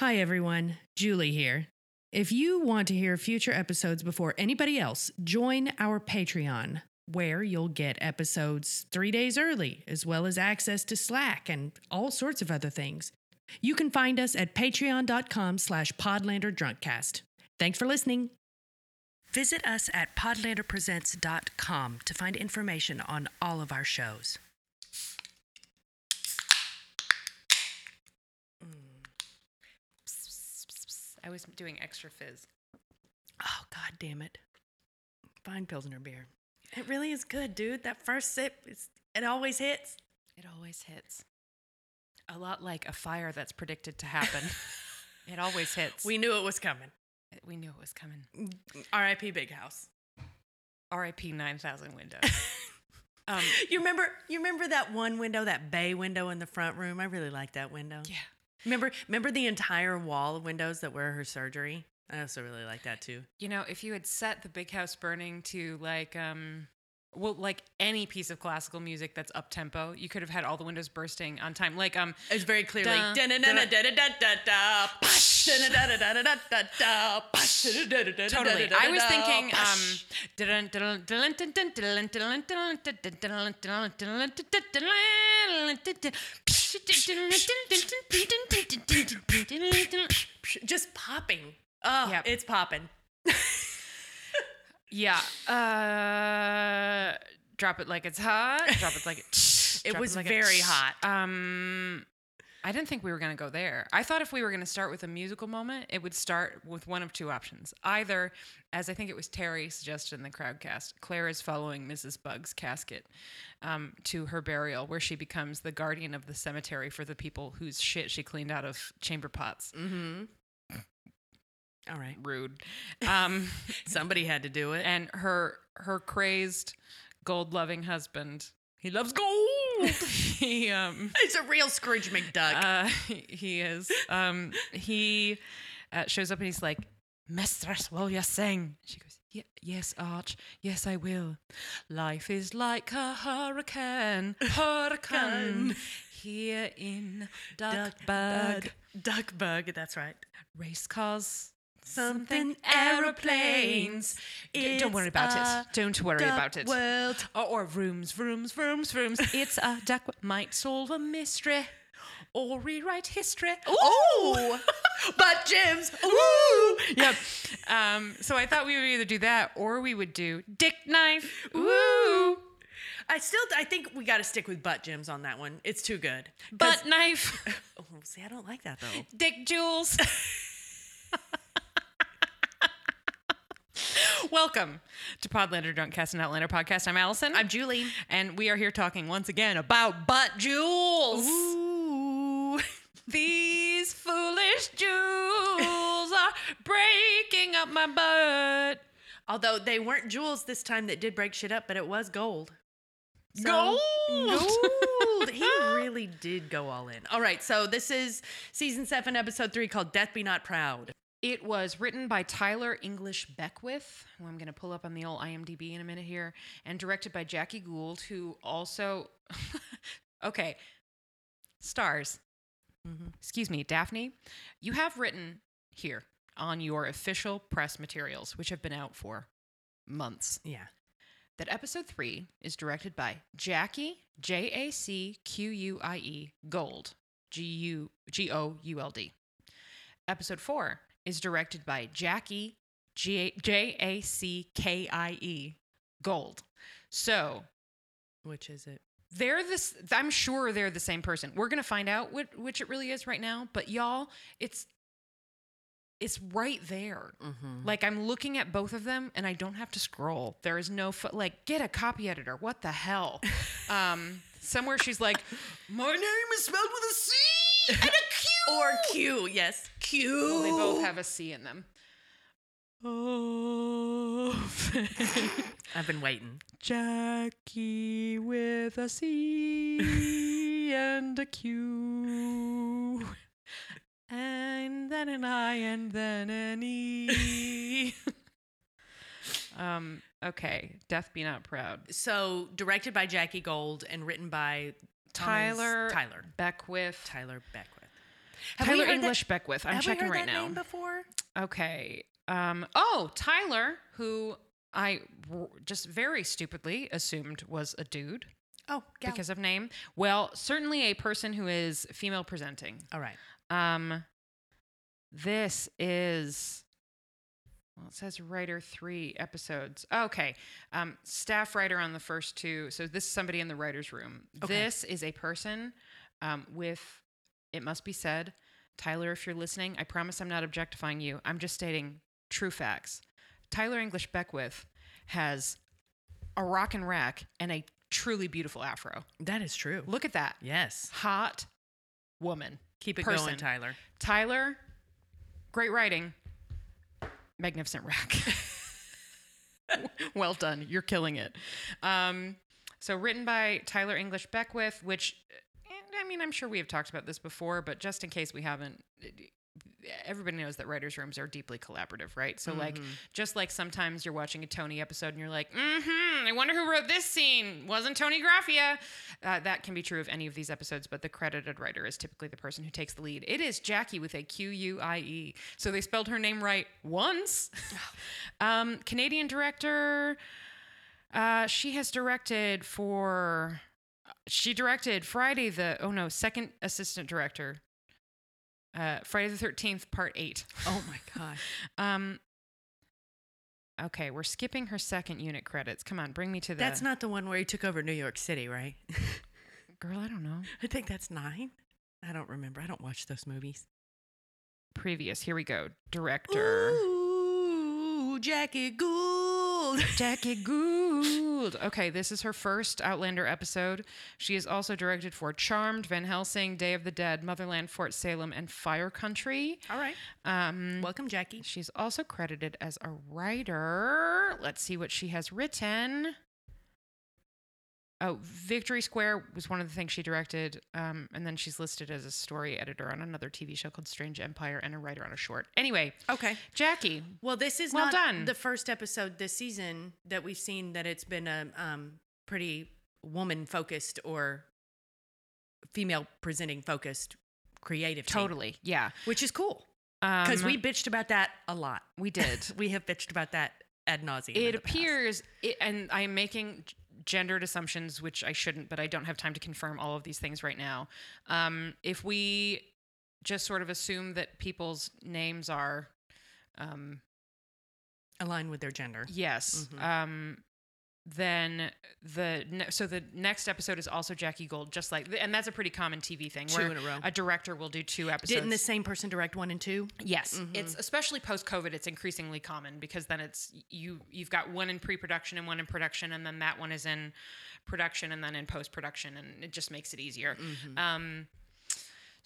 Hi, everyone. Julie here. If you want to hear future episodes before anybody else, join our Patreon, where you'll get episodes three days early, as well as access to Slack and all sorts of other things. You can find us at patreon.com slash podlanderdrunkcast. Thanks for listening. Visit us at podlanderpresents.com to find information on all of our shows. I was doing extra fizz. Oh, god damn it. Fine Pilsner beer. It really is good, dude. That first sip, it's, it always hits. It always hits. A lot like a fire that's predicted to happen. it always hits. We knew it was coming. we knew it was coming. R.I.P. Big House. R.I.P. Nine Thousand Windows. um, You remember you remember that one window, that bay window in the front room? I really like that window. yeah. Remember remember the entire wall of windows that were her surgery? I also really like that too. You know, if you had set the big house burning to like um well like any piece of classical music that's up tempo, you could have had all the windows bursting on time. Like um It's very clearly Da, totally. Totally. I was thinking um just popping. Oh, Yep. it's popping. Yeah. Uh drop it like it's hot. Drop it like it It was like very hot. Um, I didn't think we were going to go there. I thought if we were going to start with a musical moment, it would start with one of two options. Either, as I think it was Terry suggested in the crowdcast, Claire is following Mrs. Bug's casket um, to her burial, where she becomes the guardian of the cemetery for the people whose shit she cleaned out of chamber pots. Mm-hmm. All right. Rude. Um, Somebody had to do it. and her her crazed gold loving husband. He loves gold. he um It's a real Scrooge McDuck. Uh, he is. Um, he uh, shows up and he's like, Mistress, will you sing? She goes, "Ye- Yes, Arch. Yes, I will. Life is like a hurricane, hurricane here in Duckburg. Duck bug. That's right. Race cars, Something aeroplanes. aeroplanes. Don't worry about it. Don't worry about it. World. Or, or rooms, rooms, rooms, rooms. it's a duck might solve a mystery or rewrite history. Oh, but Jim's. Ooh. Yep. Um, so I thought we would either do that or we would do dick knife. Ooh. I still. I think we got to stick with butt Jim's on that one. It's too good. Butt knife. Oh, see, I don't like that though. dick jewels. Welcome to Podlander Drunk Cast and Outlander podcast. I'm Allison. I'm Julie. and we are here talking once again about butt jewels. Ooh. These foolish jewels are breaking up my butt. Although they weren't jewels this time that did break shit up, but it was gold. So- Gold. Gold. he really did go all in. All right, so this is season seven, episode three, called "Death Be Not Proud." It was written by Tyler English Beckwith, who I'm going to pull up on the old IMDb in a minute here, and directed by Jackie Gould, who also, okay, stars. Mhm. Excuse me, Daphne, you have written here on your official press materials, which have been out for months, Yeah. that episode three is directed by Jackie J A C Q U I E Gold G U G O U L D. Episode four is directed by Jackie J A C K I E Gold. So Which is it? they're this. I'm sure they're the same person. We're gonna find out which, which it really is right now. But y'all, it's it's right there. Mm-hmm. Like I'm looking at both of them and I don't have to scroll. There is no fo- like get a copy editor. What the hell? um somewhere she's like my name is spelled with a C and a. Or Q. Yes. Q. Well, they both have a C in them. Oh, I've been waiting. Jackie with a C and a Q. And then an I and then an E. um, okay. Death be not proud. So, directed by Jackie Gold and written by Thomas- Tyler Tyler. Beckwith. Tyler Beckwith. Have Tyler heard that- English Beckwith. I'm checking right that now. name before? Okay. Um, oh, Tyler, who I just very stupidly assumed was a dude Oh, gal. because of name. Well, certainly a person who is female presenting. all right. Um, this is. Well, it says writer three episodes. Okay. Um, staff writer on the first two. So this is somebody in the writer's room. Okay. This is a person um, with, it must be said, Tyler, if you're listening, I promise I'm not objectifying you. I'm just stating true facts. Tyler English Beckwith has a rock and rack and a truly beautiful afro. That is true. Look at that. Yes. Hot woman. Keep it Person. going, Tyler. Tyler, great writing, magnificent rack. well done. You're killing it. Um, so, written by Tyler English Beckwith, which, I mean, I'm sure we have talked about this before, but just in case we haven't, eh, everybody knows that writers' rooms are deeply collaborative, right? So, like, just like sometimes you're watching a Toni episode and you're like, mm hmm, I wonder who wrote this scene. Wasn't Toni Graffia. Uh, that can be true of any of these episodes, but the credited writer is typically the person who takes the lead. It is Jackie with a Q U I E. So they spelled her name right once. um, Canadian director. Uh, she has directed for. She directed Friday the. Oh no, second assistant director. Uh, Friday the 13th, part eight. Oh my god. Um. Okay, we're skipping her second unit credits. Come on, bring me to the. That's not the one where he took over New York City, right? girl. I don't know. I think that's nine. I don't remember. I don't watch those movies. Previous. Here we go. Director. Ooh, Jackie Gould. Jackie Gould. Okay, this is her first Outlander episode. She has also directed for Charmed, Van Helsing, Day of the Dead, Motherland, Fort Salem, and Fire Country. All right. Um, Welcome, Jackie. she's also credited as a writer. Let's see what she has written. Oh, Victory Square was one of the things she directed. Um, and then she's listed as a story editor on another TV show called Strange Empire and a writer on a short. Anyway, Okay. Jackie, Well, this is Well not done. the first episode this season that we've seen that it's been a um, pretty woman focused or female presenting focused creative team, totally. Yeah. which is cool because Um, we bitched about that a lot. we did. We have bitched about that ad nauseum. it appears it, and i am making gendered assumptions which i shouldn't but i don't have time to confirm all of these things right now um, if we just sort of assume that people's names are um, align with their gender. yes Mhm. um, then the ne- so the next episode is also Jackie Gold, just like and that's a pretty common TV thing Two where in a row. a director will do two episodes. Didn't the same person direct one and two? Yes, Mhm. it's especially post COVID. It's increasingly common because then it's you you've got one in pre production and one in production, and then that one is in production and then in post production, and it just makes it easier. Mm-hmm. Um,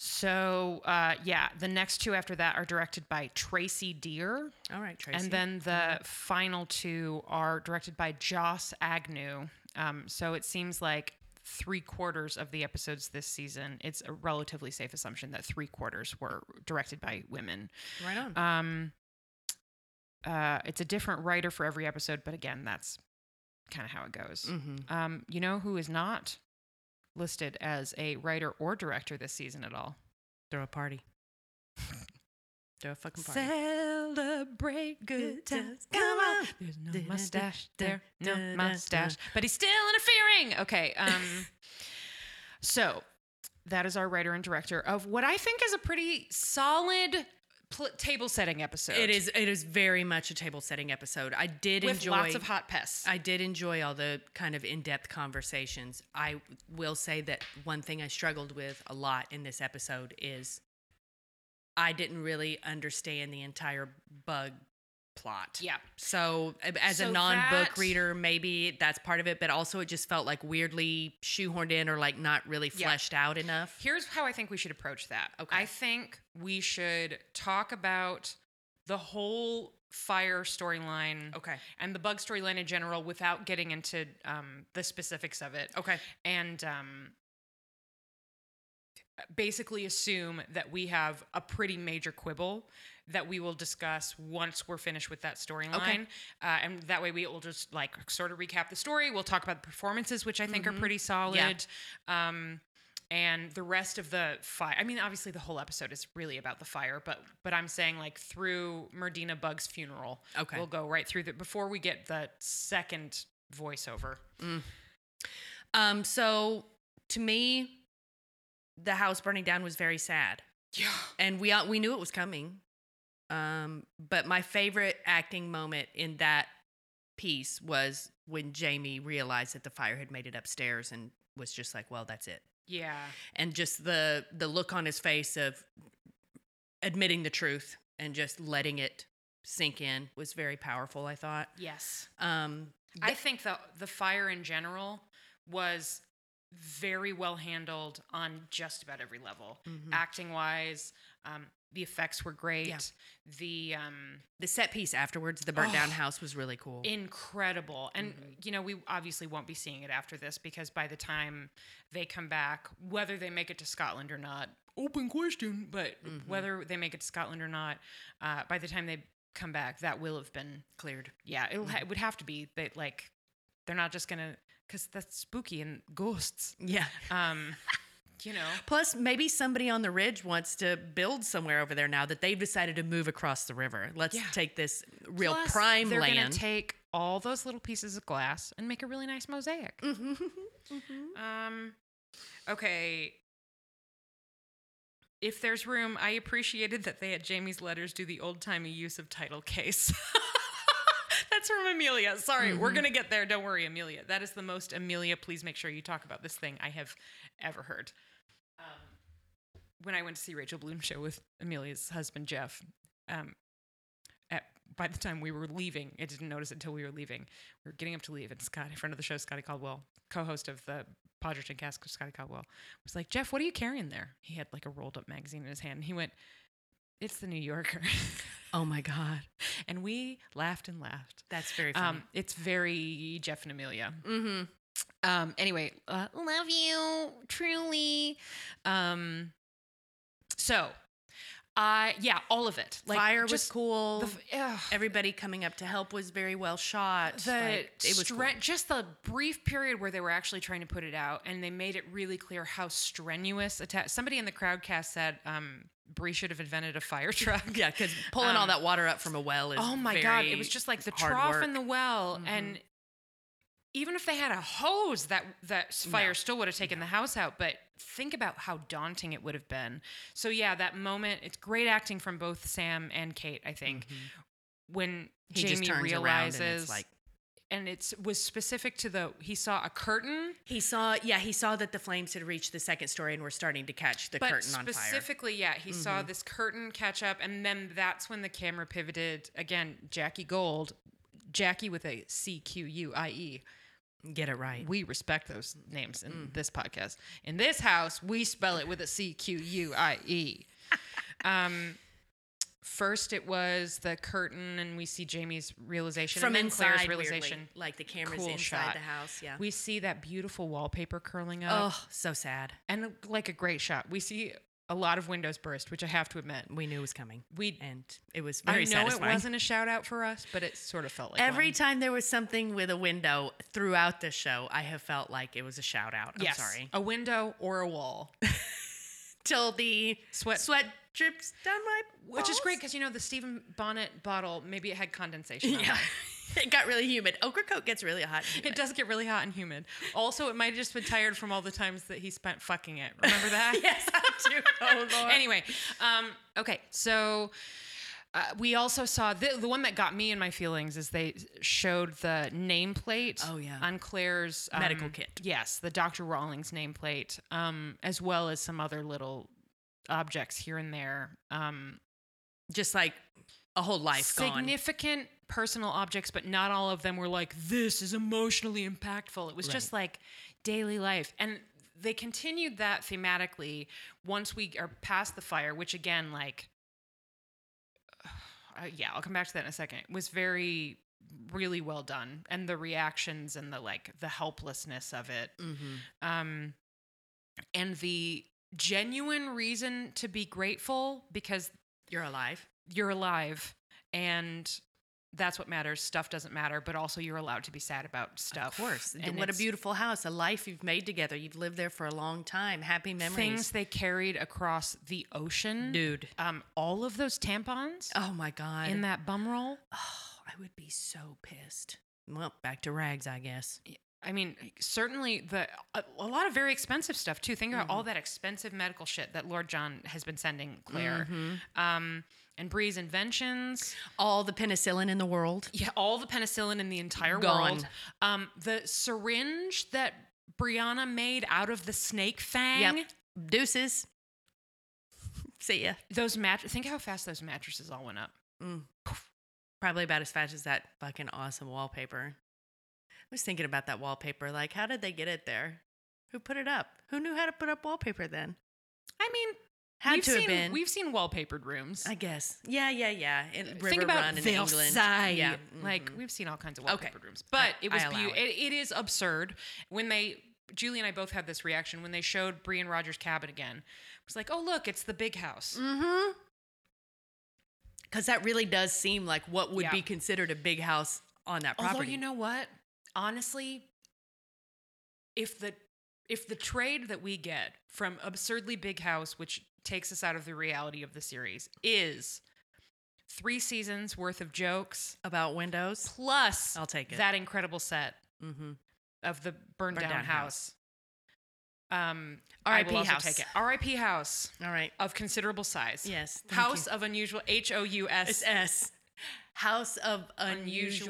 so uh, yeah, the next two after that are directed by Tracey Deer, All right, Tracey. and then the final two are directed by Joss Agnew. Um, so it seems like three quarters of the episodes this season, it's a relatively safe assumption that three quarters were directed by women. right on. Um, uh, it's a different writer for every episode, but again, that's kind of how it goes. mm-hmm. Um, you know who is not listed as a writer or director this season at all? Throw a party. Throw a fucking party. Celebrate good times. Come on. There's no mustache there, no mustache, but he's still interfering. Okay. Um, so that is our writer and director of what I think is a pretty solid pl- table setting episode. It is. It is very much a table setting episode. I did with enjoy. lots of hot pess. I did enjoy all the kind of in depth conversations. I will say that one thing I struggled with a lot in this episode is I didn't really understand the entire bug plot. yeah. So, a- as a non book that- reader, maybe that's part of it, but also it just felt like weirdly shoehorned in or like not really Yeah. fleshed out enough. Here's how I think we should approach that. Okay. I think we should talk about the whole fire storyline Okay. and the bug storyline in general without getting into um, the specifics of it. Okay. And um, basically assume that we have a pretty major quibble that we will discuss once we're finished with that storyline. Uh, and that way we will just like sort of recap the story. We'll talk about the performances, which I think are pretty solid. Um, and the rest of the fire. I mean, obviously the whole episode is really about the fire, but but I'm saying like through Murdina Bug's funeral. Okay. we'll go right through that before we get the second voiceover. Um, so to me, the house burning down was very sad, Yeah. and we we knew it was coming. Um, but my favorite acting moment in that piece was when Jamie realized that the fire had made it upstairs and was just like, "Well, that's it." Yeah. And just the the look on his face of admitting the truth and just letting it sink in was very powerful. I thought. Yes. Um, I think the the fire in general was very well handled on just about every level, Mhm. acting wise. Um, the effects were great. Yeah. The um, the set piece afterwards, the burnt down Oh. house, was really cool. incredible, and Mhm. you know we obviously won't be seeing it after this because by the time they come back, whether they make it to Scotland or not, open question. But Mhm. whether they make it to Scotland or not, uh, by the time they come back, that will have been Cleared. yeah, it'll ha- it would have to be that like they're not just gonna because that's spooky and ghosts. Yeah. Um, you know, Plus, maybe somebody on the ridge wants to build somewhere over there now that they've decided to move across the river. Let's Yeah. take this real Plus, prime they're land. gonna take all those little pieces of glass and make a really nice mosaic. Mhm. Um, okay. If there's room, I appreciated that they had Jamie's letters do the old timey use of title case. That's from Amelia. Sorry, we're Mhm. gonna get there. Don't worry, Amelia. That is the most Amelia. Please make sure you talk about this thing I have ever heard. Um, when I went to see Rachel Bloom show with Amelia's husband Jeff, um, at by the time we were leaving, I didn't notice it until we were leaving. We were getting up to leave, and Scott, friend of the show, Scotty Caldwell, co-host of the Podgerton cast, Scotty Caldwell, was like, "Jeff, what are you carrying there?" He had like a rolled-up magazine in his hand. And he went, "It's the New Yorker," oh my God. and we laughed and laughed. That's very funny. Um, it's very Jeff and Amelia. mm-hmm. Um, anyway, uh, love you truly. Um, so, I yeah, all of it. Like Fire was cool. The, Everybody coming up to help was very well shot. the Like, it was stre- cool. just the brief period where they were actually trying to put it out, and they made it really clear how strenuous. Atta- Somebody in the crowdcast said um, Brie should have invented a fire truck. Yeah, because pulling all Um, that water up from a well is Oh my god! It was just like the trough work. in the well, Mhm. and even if they had a hose, that that fire No. still would have taken the house out. But think about how daunting it would have been. So yeah, that moment. It's great acting from both Sam and Kate. I think when Mm-hmm. He Jamie realizes, and it's like and it was specific to the he saw a curtain. he saw. Yeah, he saw that the flames had reached the second story and were starting to catch the but curtain on fire. specifically, yeah, he saw Mhm. this curtain catch up, and then that's when the camera pivoted again. Jackie Gold, Jackie with a C Q U I E. Get it right. We respect those names in Mm. this podcast. In this house, we spell it with a C Q U I E. Um, first, it was the curtain, and we see Jamie's realization From and then inside, Claire's weirdly. realization. like the cameras Cool inside shot. the house. Yeah. We see that beautiful wallpaper curling up, Oh, so sad. and like a great shot. We see a lot of windows burst, which I have to admit, We knew was coming, we. and it was I very know satisfying. it wasn't a shout out for us, but it sort of felt like Every one. time there was something with a window throughout the show, I have felt like it was a shout out. I'm yes, sorry. a window or a wall. Till the Sweat sweat drips down my Which is great because you know the Stephen Bonnet bottle, maybe it had condensation. on Yeah. It. got really humid. Ochre coat gets really hot. It does get really hot and humid. Also, it might have just been tired from all the times that he spent fucking it. Remember that? yes, I do. Oh, Lord. Anyway, um, okay, so uh, we also saw the, the one that got me in my feelings is they showed the nameplate Oh, yeah. on Claire's um, Medical kit. Yes, the Dr. Rawlings nameplate, um, as well as some other little objects here and there. Um, Just like a whole life gone. significant personal objects, but not all of them were like, this is emotionally impactful. It was just like daily life. And they continued that thematically once we are past the fire, which again, like, uh, yeah, I'll come back to that in a second, was very, really well done. And the reactions and the like, the helplessness of it. Mm-hmm. Um, and the genuine reason to be grateful because You're alive. You're alive and that's what matters. Stuff doesn't matter, but also you're allowed to be sad about stuff. Of course. And what a beautiful house, a life you've made together. You've lived there for a long time. Happy memories. things they carried across the ocean. Dude. Um, all of those tampons Oh my God. in that bum roll. oh, I would be so pissed. Well, back to rags, I guess. I mean, certainly the a, a lot of very expensive stuff too. Think about Mm-hmm. all that expensive medical shit that Lord John has been sending Claire, Mm-hmm. um, and Bree's inventions. All the penicillin in the world. Yeah, all the penicillin in the entire Gone. world. Um, the syringe that Brianna made out of the snake fang. Yep. Deuces. See ya. Those mat. Think how fast those mattresses all went up. Mm. Probably about as fast as that fucking awesome wallpaper. I was thinking about that wallpaper. Like, how did they get it there? Who put it up? Who knew how to put up wallpaper then? I mean, Had we've to seen, have been. We've seen wallpapered rooms. I guess. Yeah, yeah, yeah. In River Think about Run in. England. Yeah. Like mhm. we've seen all kinds of Okay. wallpapered rooms, but it was I allow beau- it. it, it is absurd when they. Julie and I both had this reaction when they showed Brie and Roger's cabin again. It was like, oh look, it's the big house. Mm-hmm. Because that really does seem like what would Yeah. be considered a big house on that property. Although you know what, honestly, if the if the trade that we get from absurdly big house, which takes us out of the reality of the series, is three seasons worth of jokes about windows. plus I'll take it. that incredible set Mm-hmm. of the burned, Burned down, down house. Um, I R.I.P. house. take it. R.I.P. house All right. of considerable size. Yes. House you. of unusual H O U It's S. S. House of unusual,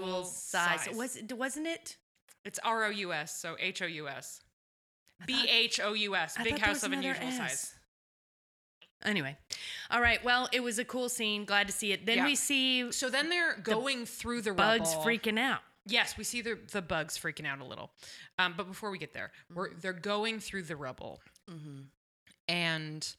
Unusual size. size. Was it, wasn't it? It's R O U S, so H O U S. B H O U S. Big house of unusual S. size. Anyway, all right. Well, it was a cool scene. Glad to see it. Then Yeah. we see So then they're going through the bugs rubble. freaking out. Yes, we see the the bugs freaking out a little. Um, but before we get there, we're they're going through the rubble Mm-hmm. and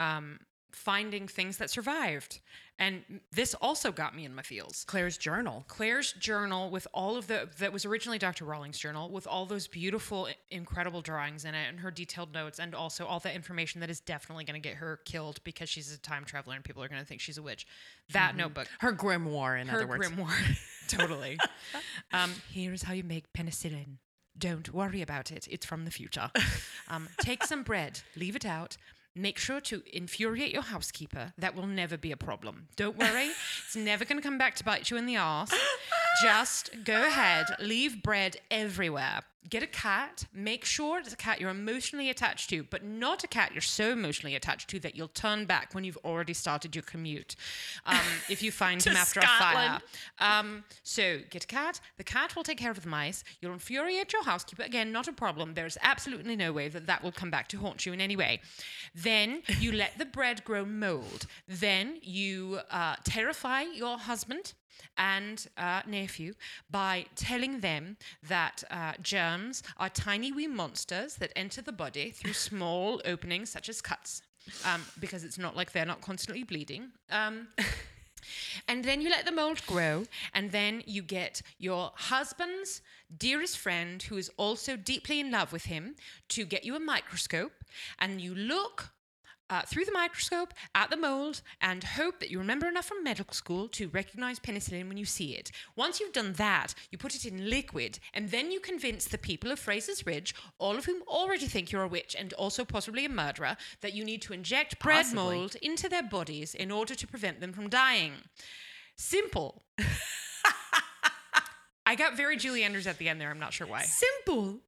um, finding things that survived. And this also got me in my feels. Claire's journal. Claire's journal with all of the that was originally Dr. Rawlings' journal with all those beautiful, incredible drawings in it and her detailed notes and also all the information that is definitely going to get her killed because she's a time traveler and people are going to think she's a witch. That notebook, Her grimoire, in her other words. Her grimoire, totally. um, here's how you make penicillin. Don't worry about it. It's from the future. Um, take some bread, leave it out. Make sure to infuriate your housekeeper. That will never be a problem. Don't worry. it's never going to come back to bite you in the ass. Just go ahead, leave bread everywhere. Get a cat. Make sure it's a cat you're emotionally attached to, but not a cat you're so emotionally attached to that you'll turn back when you've already started your commute. Um, if you find him after a fire. Scotland. Um, so get a cat. The cat will take care of the mice. You'll infuriate your housekeeper. Again, not a problem. There's absolutely no way that that will come back to haunt you in any way. Then you let the bread grow mold. Then you uh, terrify your husband and uh, nephew by telling them that uh, germs are tiny wee monsters that enter the body through small openings such as cuts. Um, because it's not like they're not constantly bleeding. Um, and then you let the mold grow, and then you get your husband's dearest friend, who is also deeply in love with him, to get you a microscope, and you look uh, through the microscope at the mold and hope that you remember enough from medical school to recognize penicillin when you see it. Once you've done that, you put it in liquid, and then you convince the people of Fraser's Ridge, all of whom already think you're a witch and also possibly a murderer, that you need to inject bread Possibly. mold into their bodies in order to prevent them from dying. Simple. I got very Julie Andrews at the end there. I'm not sure why. Simple.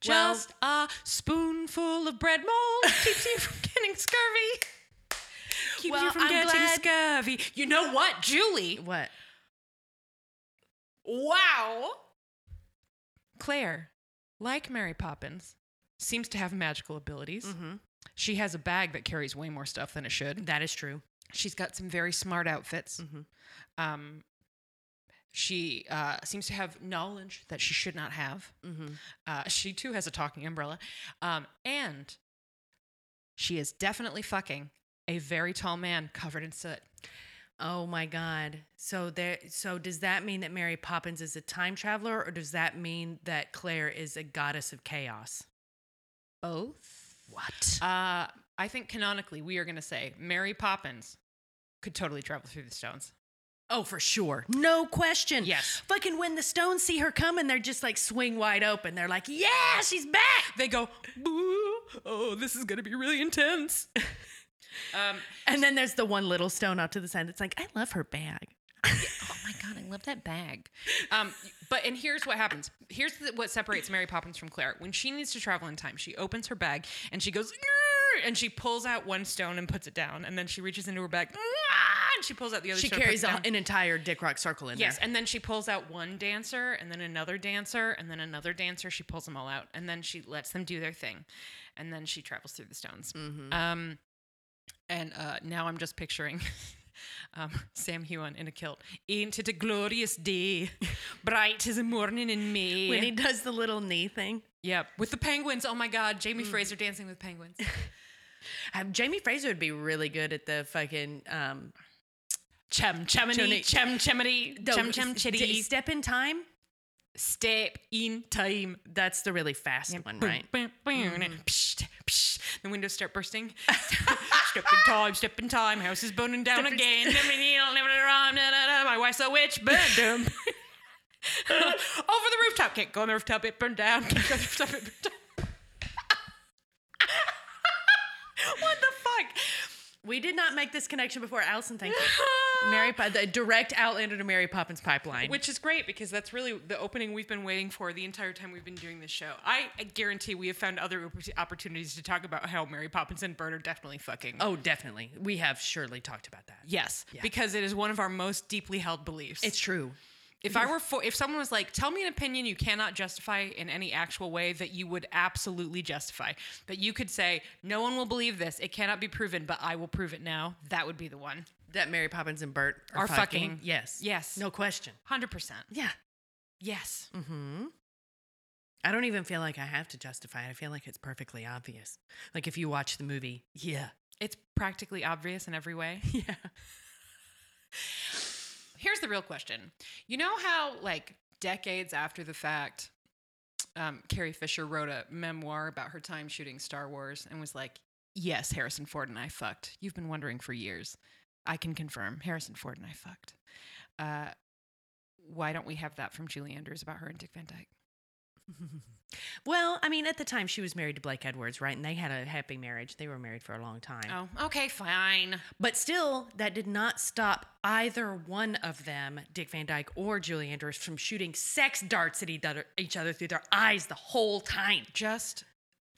Just a spoonful of bread mold keeps you from getting scurvy. Keeps Well, you from I'm getting glad- scurvy. You know what, Julie? What? Wow. Claire, like Mary Poppins, seems to have magical abilities. Mm-hmm. She has a bag that carries way more stuff than it should. That is true. She's got some very smart outfits. Mhm. Um, she uh, seems to have knowledge that she should not have. Mm-hmm. Uh, she too has a talking umbrella. Um, and she is definitely fucking a very tall man covered in soot. Oh my God. So there. So does that mean that Mary Poppins is a time traveler, or does that mean that Claire is a goddess of chaos? Both. What? Uh, I think canonically, we are going to say Mary Poppins could totally travel through the stones. Oh, for sure. No question. Yes. Fucking when the stones see her coming, they're just like swing wide open. They're like, yeah, she's back. They go, Boo, oh, this is gonna be really intense. um, And then there's the one little stone up to the side that's like, I love her bag. oh my god, I love that bag. Um, but and here's what happens. Here's the, what separates Mary Poppins from Claire. When she needs to travel in time, she opens her bag and she goes, "Grr," and she pulls out one stone and puts it down, and then she reaches into her bag, and she pulls out the other. She stone carries a, an entire Dick Rock circle in Yes, there. Yes, and then she pulls out one dancer, and then another dancer, and then another dancer. She pulls them all out, and then she lets them do their thing, and then she travels through the stones. Mhm. Um, and uh, now I'm just picturing um, Sam Heughan in a kilt. Ain't it a glorious day? Bright as a morning in May. when he does the little knee thing. yep, with the penguins. Oh my God, Jamie Mm. Fraser dancing with penguins. Uh, Jamie Fraser would be really good at the fucking um, Chem chemity, Chimney- chem chemity, the- chem chem d- chitty. Step in time. Step in time. That's the really fast one, right? Boom, boom, boom, and psh, psh, the windows start bursting. step in time, step in time. House is burning down Step again. My wife's a witch. Burn. Over the rooftop. Can't go on the rooftop. It burned down. Can't go on the rooftop. It burned down. what the fuck? We did not make this connection before. Allison, thank you. Mary, Po- the direct outlander to Mary Poppins pipeline. Which is great because that's really the opening we've been waiting for the entire time we've been doing this show. I, I guarantee we have found other oppor- opportunities to talk about how Mary Poppins and Bert are definitely fucking. oh, definitely. We have surely talked about that. Yes, Yeah. because it is one of our most deeply held beliefs. It's true. If I were for, if someone was like, tell me an opinion you cannot justify in any actual way that you would absolutely justify, that you could say, no one will believe this, it cannot be proven, but I will prove it now. That would be the one. That Mary Poppins and Bert are, Are fucking. fucking. Yes. Yes. No question. Hundred percent. Yeah. Yes. Mm-hmm. I don't even feel like I have to justify it. I feel like it's perfectly obvious. Like if you watch the movie, yeah. It's practically obvious in every way. Yeah. Here's the real question. You know how, like, decades after the fact, um, Carrie Fisher wrote a memoir about her time shooting Star Wars and was like, Yes, Harrison Ford and I fucked. You've been wondering for years. I can confirm Harrison Ford and I fucked. Uh, why don't we have that from Julie Andrews about her and Dick Van Dyke? Well, I mean, at the time she was married to Blake Edwards, right? And they had a happy marriage. They were married for a long time. Oh, okay, fine. But still, that did not stop either one of them, Dick Van Dyke or Julie Andrews, from shooting sex darts at each other, through their eyes the whole time. Just,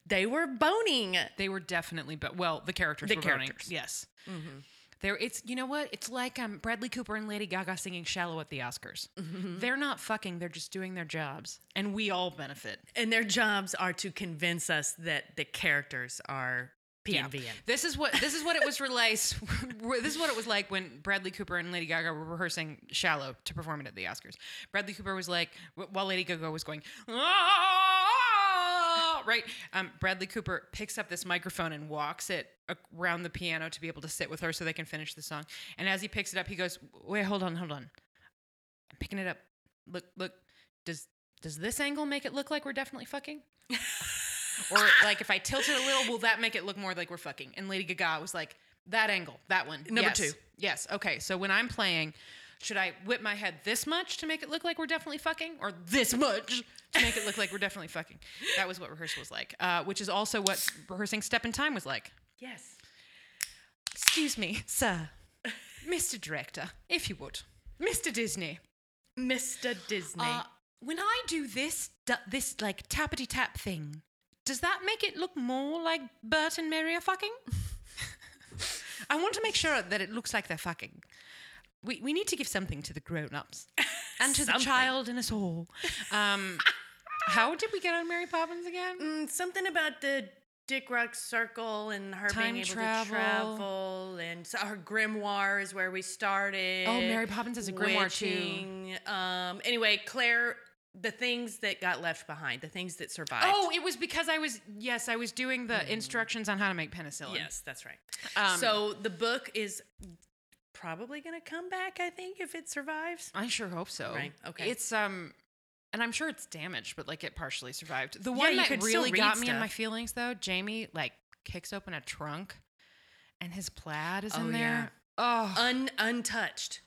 They were boning. they were definitely, but well, the characters The were boning. characters. Yes. Mm-hmm. There, it's you know what? It's like um, Bradley Cooper and Lady Gaga singing "Shallow" at the Oscars. Mm-hmm. They're not fucking; they're just doing their jobs, and we all benefit. And their jobs are to convince us that the characters are P and V. in. This is what this is what it was realized. this is what it was like when Bradley Cooper and Lady Gaga were rehearsing "Shallow" to perform it at the Oscars. Bradley Cooper was like, while Lady Gaga was going, Right? Um, Bradley Cooper picks up this microphone and walks it around the piano to be able to sit with her so they can finish the song. And as he picks it up, he goes, "Wait, hold on, hold on. I'm picking it up. Look, look. Does does this angle make it look like we're definitely fucking?" or like if I tilt it a little, will that make it look more like we're fucking? And Lady Gaga was like, that angle, that one. Number Yes. two. Yes. Okay. So when I'm playing, should I whip my head this much to make it look like we're definitely fucking, or this much to make it look like we're definitely fucking? That was what rehearsal was like, uh, which is also what rehearsing Step in Time was like. Yes. Excuse me, sir, Mr. Director, if you would, Mr. Disney. Mr. Disney. Uh, when I do this, this like tappity tap thing, does that make it look more like Bert and Mary are fucking? I want to make sure that it looks like they're fucking. We, we need to give something to the grown ups and to the child in us all. Um, how did we get on Mary Poppins again? Mm, something about the Dick Rock Circle and her Time being able travel. to travel, and so her grimoire is where we started. Oh, Mary Poppins has a grimoire too. Um. Anyway, Claire, the things that got left behind, the things that survived. Oh, it was because I was yes, I was doing the instructions on how to make penicillin. yes, that's right. Um, so the book is probably going to come back. I think if it survives. I sure hope so. Right, okay. It's um and I'm sure it's damaged, but like it partially survived. The one you that really got me in my feelings though, Jamie like kicks open a trunk and his plaid is Oh, in yeah. there. Oh, Un untouched.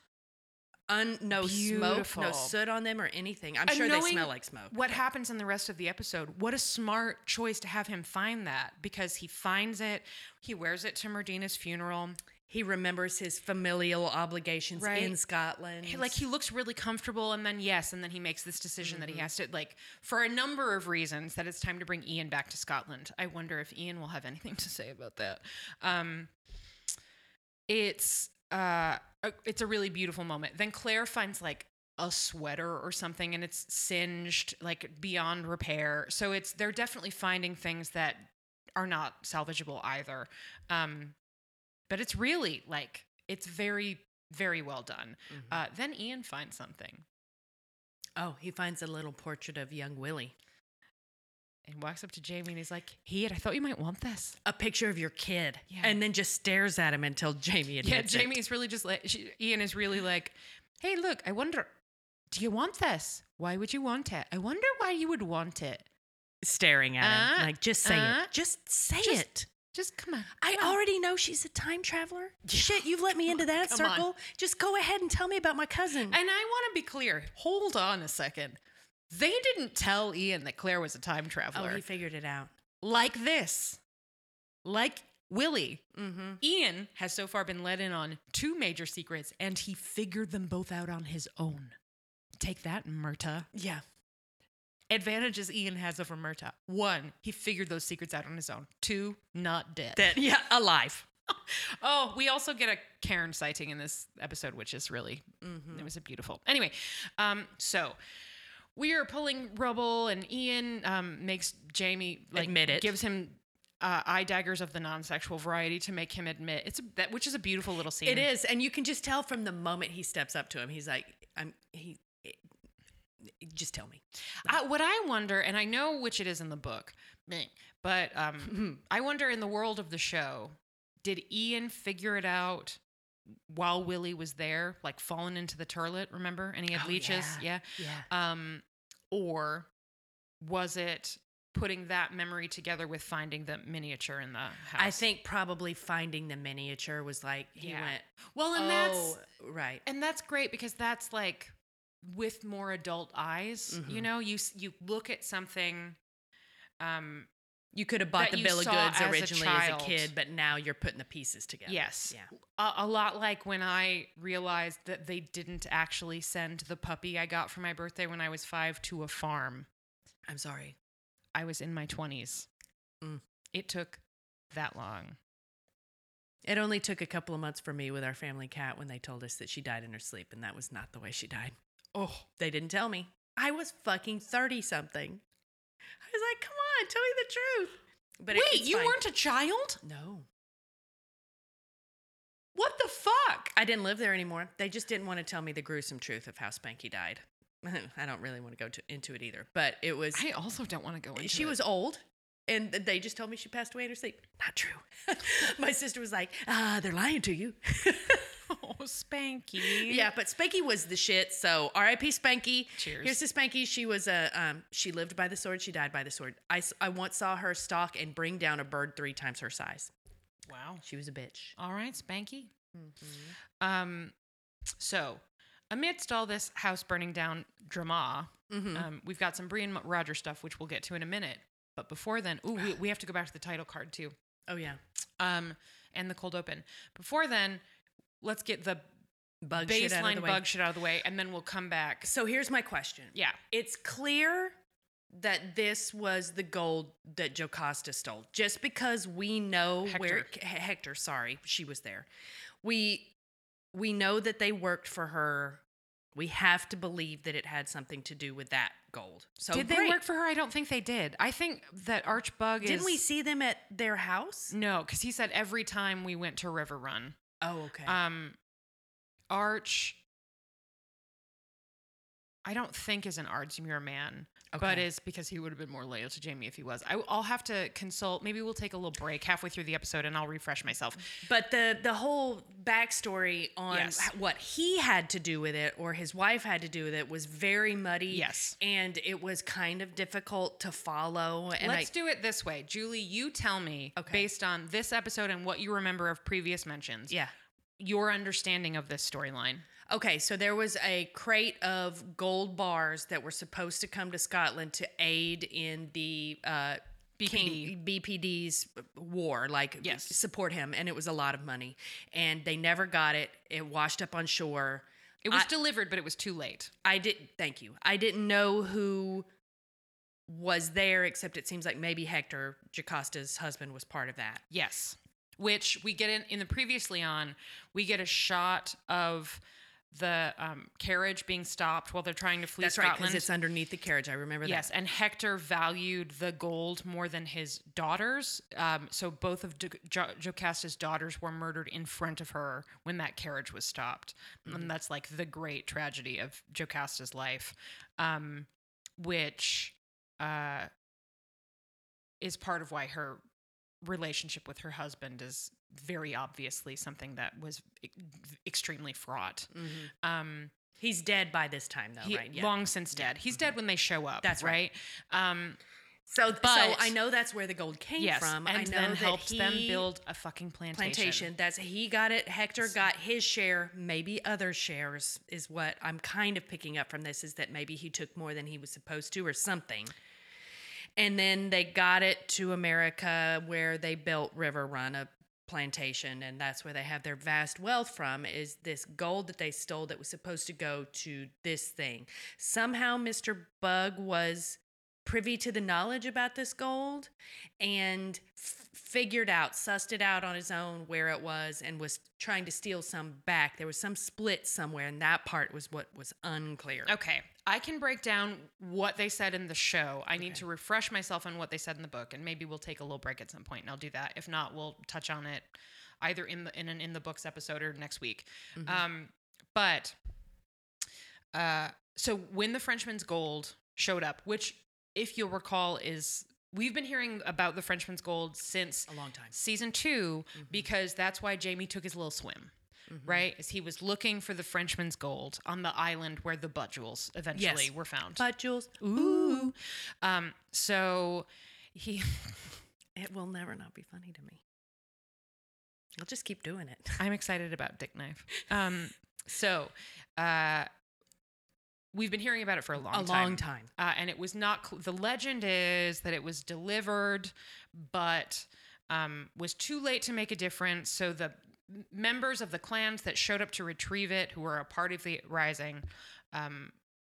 Un, no smoke, no soot on them or anything. I'm And sure they smell like smoke. What happens in the rest of the episode? What a smart choice to have him find that because he finds it, he wears it to Murdina's funeral. He remembers his familial obligations Right. in Scotland. He- like he looks really comfortable and then yes and then he makes this decision that he has to like for a number of reasons that it's time to bring ian back to scotland. I wonder if ian will have anything to say about that. Um it's uh a- it's a really beautiful moment. Then claire finds like a sweater or something and it's singed like beyond repair. So it's they're definitely finding things that are not salvageable either. Um but it's really like it's very very well done Mhm. uh, then Ian finds something oh, he finds a little portrait of young Willie. and walks up to Jamie and he's like, "Ian, I thought you might want this." A picture of your kid. Yeah. And then just stares at him until Jamie admits Yeah, it. Jamie is really just like she, Ian is really like, "Hey, look, I wonder, do you want this? Why would you want it? I wonder why you would want it. staring at him. Uh, like, just say uh, it. Just say just- it. Just come on." I on." already know she's a time traveler. Shit, you've let me into that Come on. circle. Just go ahead and tell me about my cousin. And I want to be clear. Hold on a second. They didn't tell Ian that Claire was a time traveler. oh, he figured it out. like this, like Willie. Mm-hmm. Ian has so far been let in on two major secrets, and he figured them both out on his own. Take that, Murtagh. Yeah. Advantages Ian has over Murtagh. One, he figured those secrets out on his own. Two, not dead. Dead, yeah, alive. Oh, we also get a Karen sighting in this episode, which is really Mm-hmm. it was a beautiful. Anyway, um, so we are pulling rubble, and Ian um, makes Jamie like Admit it. gives him uh, eye daggers of the non-sexual variety to make him admit it's a, that, which is a beautiful little scene. It is, and you can just tell from the moment he steps up to him, he's like, "I'm he." Just tell me. Uh, what I wonder, and I know which it is in the book, but um, I wonder in the world of the show, did Ian figure it out while Willie was there, like falling into the turlet? Remember, and he had Oh, leeches, yeah. Yeah. Um, or was it putting that memory together with finding the miniature in the house? I think probably finding the miniature was like he Yeah. went. Well, and oh, that's right. and that's great because that's like with more adult eyes. You Mhm. know, you you look at something. Um, You could have bought the bill of goods as a originally as a kid, but now you're putting the pieces together. Yes. Yeah. a, a lot like when I realized that they didn't actually send the puppy I got for my birthday when I was five to a farm. I'm sorry. I was in my 20s. Mm. It took that long. It only took a couple of months for me with our family cat when they told us that she died in her sleep, and that was not the way she died. Oh, They didn't tell me. I was fucking 30 something. I was like, come on, tell me the truth. But it- wait, you fine. weren't a child? No. What the fuck? I didn't live there anymore. They just didn't want to tell me the gruesome truth of how Spanky died. I don't really want to go to, into it either, but it was. I also don't want to go into she it. was old and they just told me she passed away in her sleep. Not true. My sister was like, ah, they're lying to you. oh, Spanky. yeah, but Spanky was the shit. So R.I.P. Spanky. Cheers. Here's to Spanky. She was a um, she lived by the sword. She died by the sword. I once saw her stalk and bring down a bird three times her size. Wow. She was a bitch. All right, Spanky. Um, so amidst all this house burning down drama, Mhm. um, we've got some Brian Roger stuff, which we'll get to in a minute. But before then, ooh, we, we have to go back to the title card too, Oh yeah, um, and the cold open. Before then, let's get the bug shit out of baseline the way. bug shit out of the way, and then we'll come back. So here's my question. Yeah, It's clear that this was the gold that Jocasta stole. Just because we know where Hector. H- Hector, sorry, she was there. We we know that they worked for her. We have to believe that it had something to do with that gold. So did they work for her? I don't think they did. I think that Arch Bug is. Didn't we see them at their house? No, because he said every time we went to River Run. Oh, okay. Um, Arch, I don't think is an Ardsmuir man, but Okay. is because he would have been more loyal to Jamie if he was. I, I'll have to consult. Maybe we'll take a little break halfway through the episode and I'll refresh myself. But the the whole backstory on Yes. what he had to do with it or his wife had to do with it was very muddy. Yes. and it was kind of difficult to follow. And Let's I, do it this way. Julie, you tell me, Okay. based on this episode and what you remember of previous mentions, yeah. your understanding of this storyline. Okay, so there was a crate of gold bars that were supposed to come to Scotland to aid in the uh, King, BPD's war, like Yes. support him, and it was a lot of money. And they never got it. It washed up on shore. It was I- delivered, but it was too late. I didn't. Thank you. I didn't know who was there, except it seems like maybe Hector Jocasta's husband was part of that. Yes. Which we get in in the previously on, we get a shot of the um, carriage being stopped while they're trying to flee That's right, because it's underneath the carriage. I remember Yes, that. and Hector valued the gold more than his daughters. Um, so both of Jo- jo- Jocasta's daughters were murdered in front of her when that carriage was stopped, and that's like the great tragedy of Jocasta's life, um, which uh, is part of why her relationship with her husband is very obviously something that was e- extremely fraught. Um, He's dead by this time, though, he, right? Yeah. long since dead. He's dead when they show up. That's right. right. Um, So, so But- I know that's where the gold came yes, from. and I know then that helps them build a fucking plantation. plantation. That's he got it. Hector got his share, maybe other shares is what I'm kind of picking up from this. Is that maybe he took more than he was supposed to, or something. And then they got it to America, where they built River Run, a plantation, and that's where they have their vast wealth from. Is this gold that they stole that was supposed to go to this thing? Somehow, Mister Bug was privy to the knowledge about this gold and f- figured out, sussed it out on his own where it was, and was trying to steal some back. There was some split somewhere, and that part was what was unclear. Okay, I can break down what they said in the show. I need to refresh myself on what they said in the book, and maybe we'll take a little break at some point, and I'll do that. If not, we'll touch on it either in the in an in the books episode or next week. Um, but uh, so when the Frenchman's Gold showed up, which if you'll recall is we've been hearing about the Frenchman's Gold since A long time. season 2 because that's why Jamie took his little swim. Right, as he was looking for the Frenchman's gold on the island where the butt jewels eventually Yes. were found. But Jules, Ooh, um, so he, it will never not be funny to me. I'll just keep doing it. I'm excited about Dick Knife. Um, so, uh, we've been hearing about it for a long A time. long time. Uh, and it was not. Cl- the legend is that it was delivered, but um, was too late to make a difference. So the members of the clans that showed up to retrieve it, who were a part of the rising, um,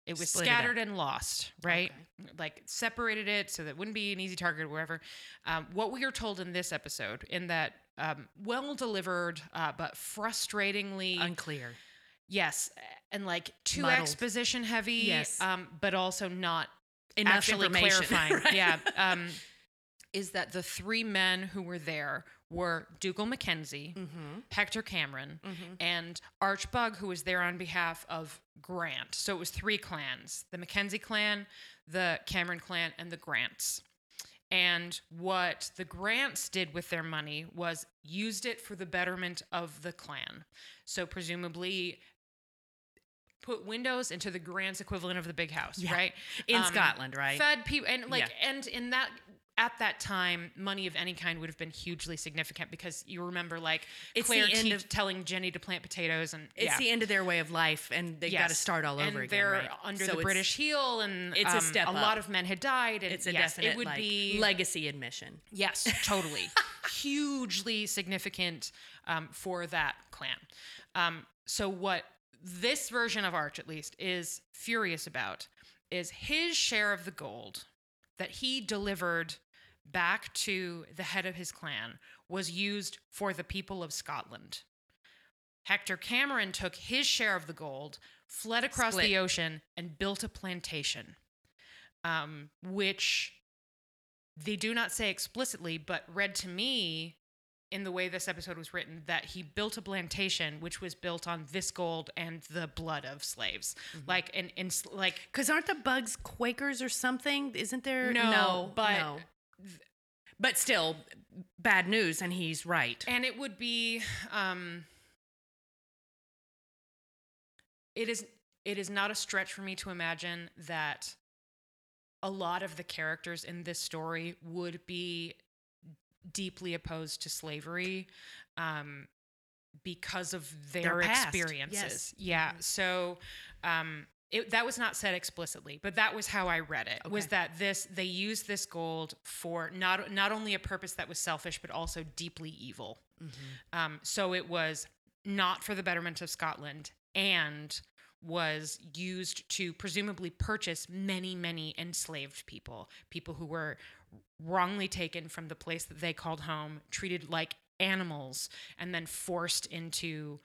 it was Split it scattered and lost. Right, like separated it so that it wouldn't be an easy target or whatever. Um, what we are told in this episode, in that um, well delivered uh, but frustratingly Unclear. Yes, and like too Muddled. exposition heavy. Yes. um, but also not Enough actually clarifying. Right. Yeah, um, is that the three men who were there were Dougal Mackenzie, Mm-hmm. Hector Cameron, and Arch Bug, who was there on behalf of Grant. So it was three clans: the Mackenzie clan, the Cameron clan, and the Grants. And what the Grants did with their money was used it for the betterment of the clan. So presumably put windows into the Grants equivalent of the big house, Yeah. right? In Um, Scotland, right? Fed people and like Yeah. and in that at that time, money of any kind would have been hugely significant because you remember like It's the Claire end te- of- telling Jenny to plant potatoes and it's yeah. the end of their way of life, and they got to start all over again. They're right? under So the British heel, and it's a um, step A lot of men had died, and It's a yes, definite it would like, be legacy admission. Yes, totally. Hugely significant um, for that clan. Um, so, what this version of Arch, at least, is furious about is his share of the gold that he delivered back to the head of his clan was used for the people of Scotland. Hector Cameron took his share of the gold, fled across Split. the ocean, and built a plantation, um, which they do not say explicitly, but read to me in the way this episode was written that he built a plantation which was built on this gold and the blood of slaves. Like and, and like Because aren't the bugs Quakers or something? Isn't there? No, but- no. but still, bad news, and he's right. and it would be um it is it is not a stretch for me to imagine that a lot of the characters in this story would be deeply opposed to slavery um because of their, Their experiences. yes. Yeah. So um, it, that was not said explicitly, but that was how I read it. Was that this they used this gold for not not only a purpose that was selfish, but also deeply evil. Um, so it was not for the betterment of Scotland and was used to presumably purchase many, many enslaved people, people who were wrongly taken from the place that they called home, treated like animals, and then forced into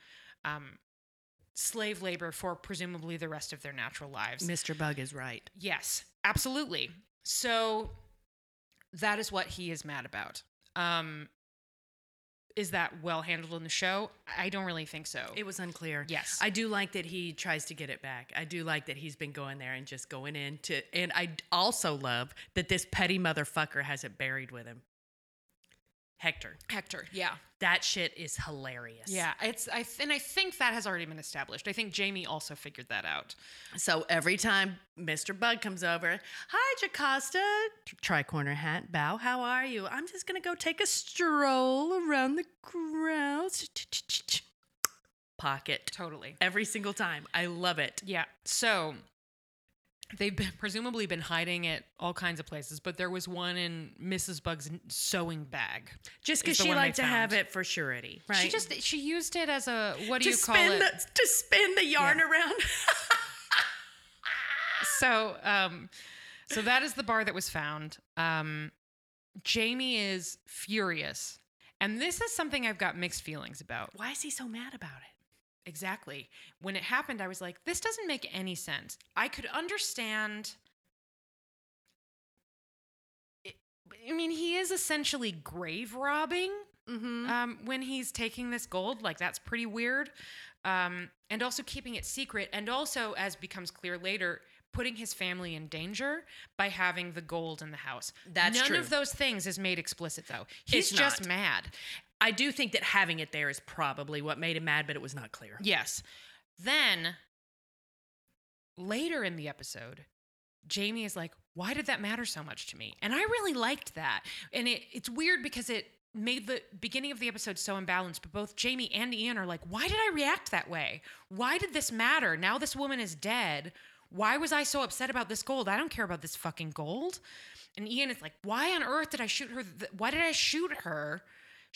um, slave labor for presumably the rest of their natural lives. Mr. Bug is right. Yes, absolutely. So that is what he is mad about. Um, is that well handled in the show? I don't really think so. It was unclear. yes. I do like that he tries to get it back. I do like that he's been going there and just going in to, and I also love that this petty motherfucker has it buried with him. Hector. Hector. Yeah. That shit is hilarious. Yeah. It's I th- and I think that has already been established. I think Jamie also figured that out. So every time Mr. Bug comes over, hi, Jocasta, tri-corner hat, bow, how are you? I'm just gonna go take a stroll around the grounds. Pocket. Totally. Every single time. I love it. Yeah. So they've been presumably been hiding it all kinds of places, but there was one in Mrs. Bug's sewing bag. Just because she liked to have it for surety, right? She just she used it as a what do to you call it? the to spin the yarn around. so um so that is the bar that was found um jamie is furious and this is something i've got mixed feelings about Why is he so mad about it? Exactly when it happened i was like this doesn't make any sense i could understand it- I mean, he is essentially grave robbing Mm-hmm. um, when he's taking this gold. Like that's pretty weird. Um, and also keeping it secret, and also, as becomes clear later, putting his family in danger by having the gold in the house. That's None true. of those things is made explicit, though. He's just mad. I do think that having it there is probably what made him mad, but it was not clear. Yes. Then later in the episode, Jamie is like, "Why did that matter so much to me?" And I really liked that. And it, it's weird because it made the beginning of the episode so imbalanced. But both Jamie and Ian are like, "Why did I react that way? Why did this matter? Now this woman is dead. Why was I so upset about this gold? I don't care about this fucking gold." And Ian is like, "Why on earth did I shoot her? Th- Why did I shoot her?"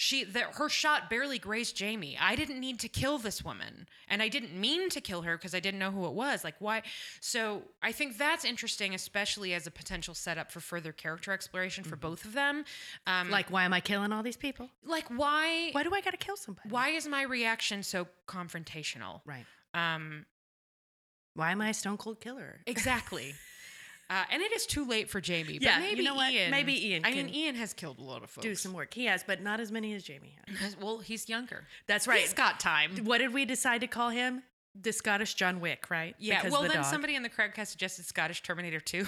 She that her shot barely grazed Jamie. I didn't need to kill this woman, and I didn't mean to kill her because I didn't know who it was. Like why? So I think that's interesting, especially as a potential setup for further character exploration for both of them. Um, Like, why am I killing all these people? like why? Why do I got to kill somebody? Why is my reaction so confrontational? Right. Um, Why am I a stone cold killer? exactly. Uh, and it is too late for Jamie. But Yeah, you maybe know what? Ian. Maybe Ian I mean, Ian has killed a lot of folks. Do some work. He has, but not as many as Jamie has. Well, he's younger. That's right. He's got time. What did we decide to call him? The Scottish John Wick, right? Yeah. Because well, the then dog. somebody in the Crowdcast suggested Scottish Terminator 2.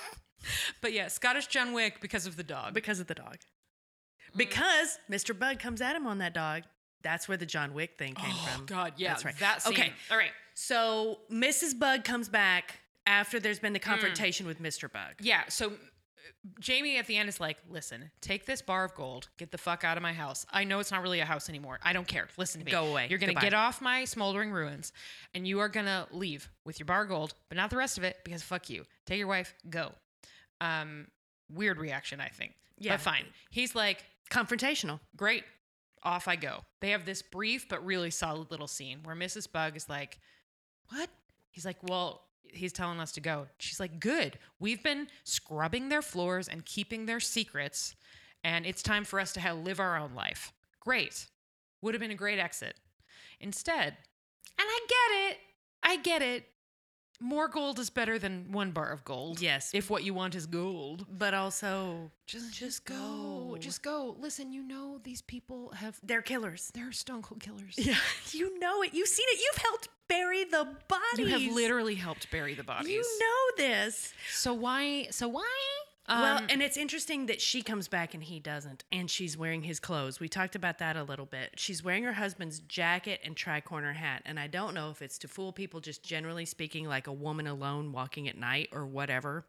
but yeah, Scottish John Wick because of the dog. because of the dog. Because Mr. Bug comes at him on that dog. That's where the John Wick thing came oh, from. God, yeah. That's right. That scene. Okay. All right. So Mrs. Bug comes back after there's been the confrontation with Mr. Bug. Yeah. So uh, Jamie at the end is like, listen, take this bar of gold, get the fuck out of my house. I know it's not really a house anymore. I don't care. Listen to me. Go away. You're going to get off my smoldering ruins and you are going to leave with your bar of gold, but not the rest of it because fuck you. Take your wife, go. Um, weird reaction, I think. Yeah. But fine. He's like, Confrontational. great. Off I go. They have this brief but really solid little scene where Mrs. Bug is like, What? He's like, Well, he's telling us to go. She's like, Good. We've been scrubbing their floors and keeping their secrets, and it's time for us to have, live our own life. Great. Would have been a great exit. Instead, and I get it. I get it. More gold is better than one bar of gold. Yes. If what you want is gold. But also, Just, Just go. go. Just go. Listen, you know these people have they're killers. they're stone cold killers. Yeah. You know it. You've seen it. You've helped bury the bodies. You have literally helped bury the bodies. You know this. So why? So why? well, Um, and it's interesting that she comes back and he doesn't, and she's wearing his clothes. We talked about that a little bit. She's wearing her husband's jacket and tri-corner hat, and I don't know if it's to fool people, just generally speaking, like a woman alone walking at night or whatever.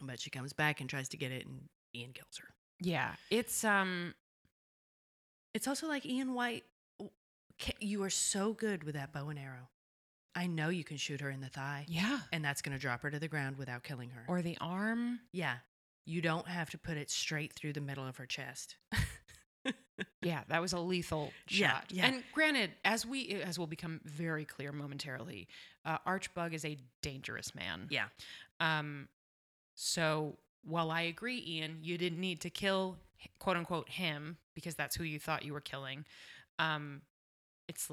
But she comes back and tries to get it, and Ian kills her. yeah, it's um. It's also like Ian White. You are so good with that bow and arrow. I know you can shoot her in the thigh, Yeah. and that's going to drop her to the ground without killing her. Or the arm. yeah, you don't have to put it straight through the middle of her chest. Yeah, that was a lethal Yeah, shot. yeah. And granted, as we as will become very clear momentarily, uh, Arch Bug is a dangerous man. yeah, Um, so while I agree, Ian, you didn't need to kill quote unquote him because that's who you thought you were killing. Um, it's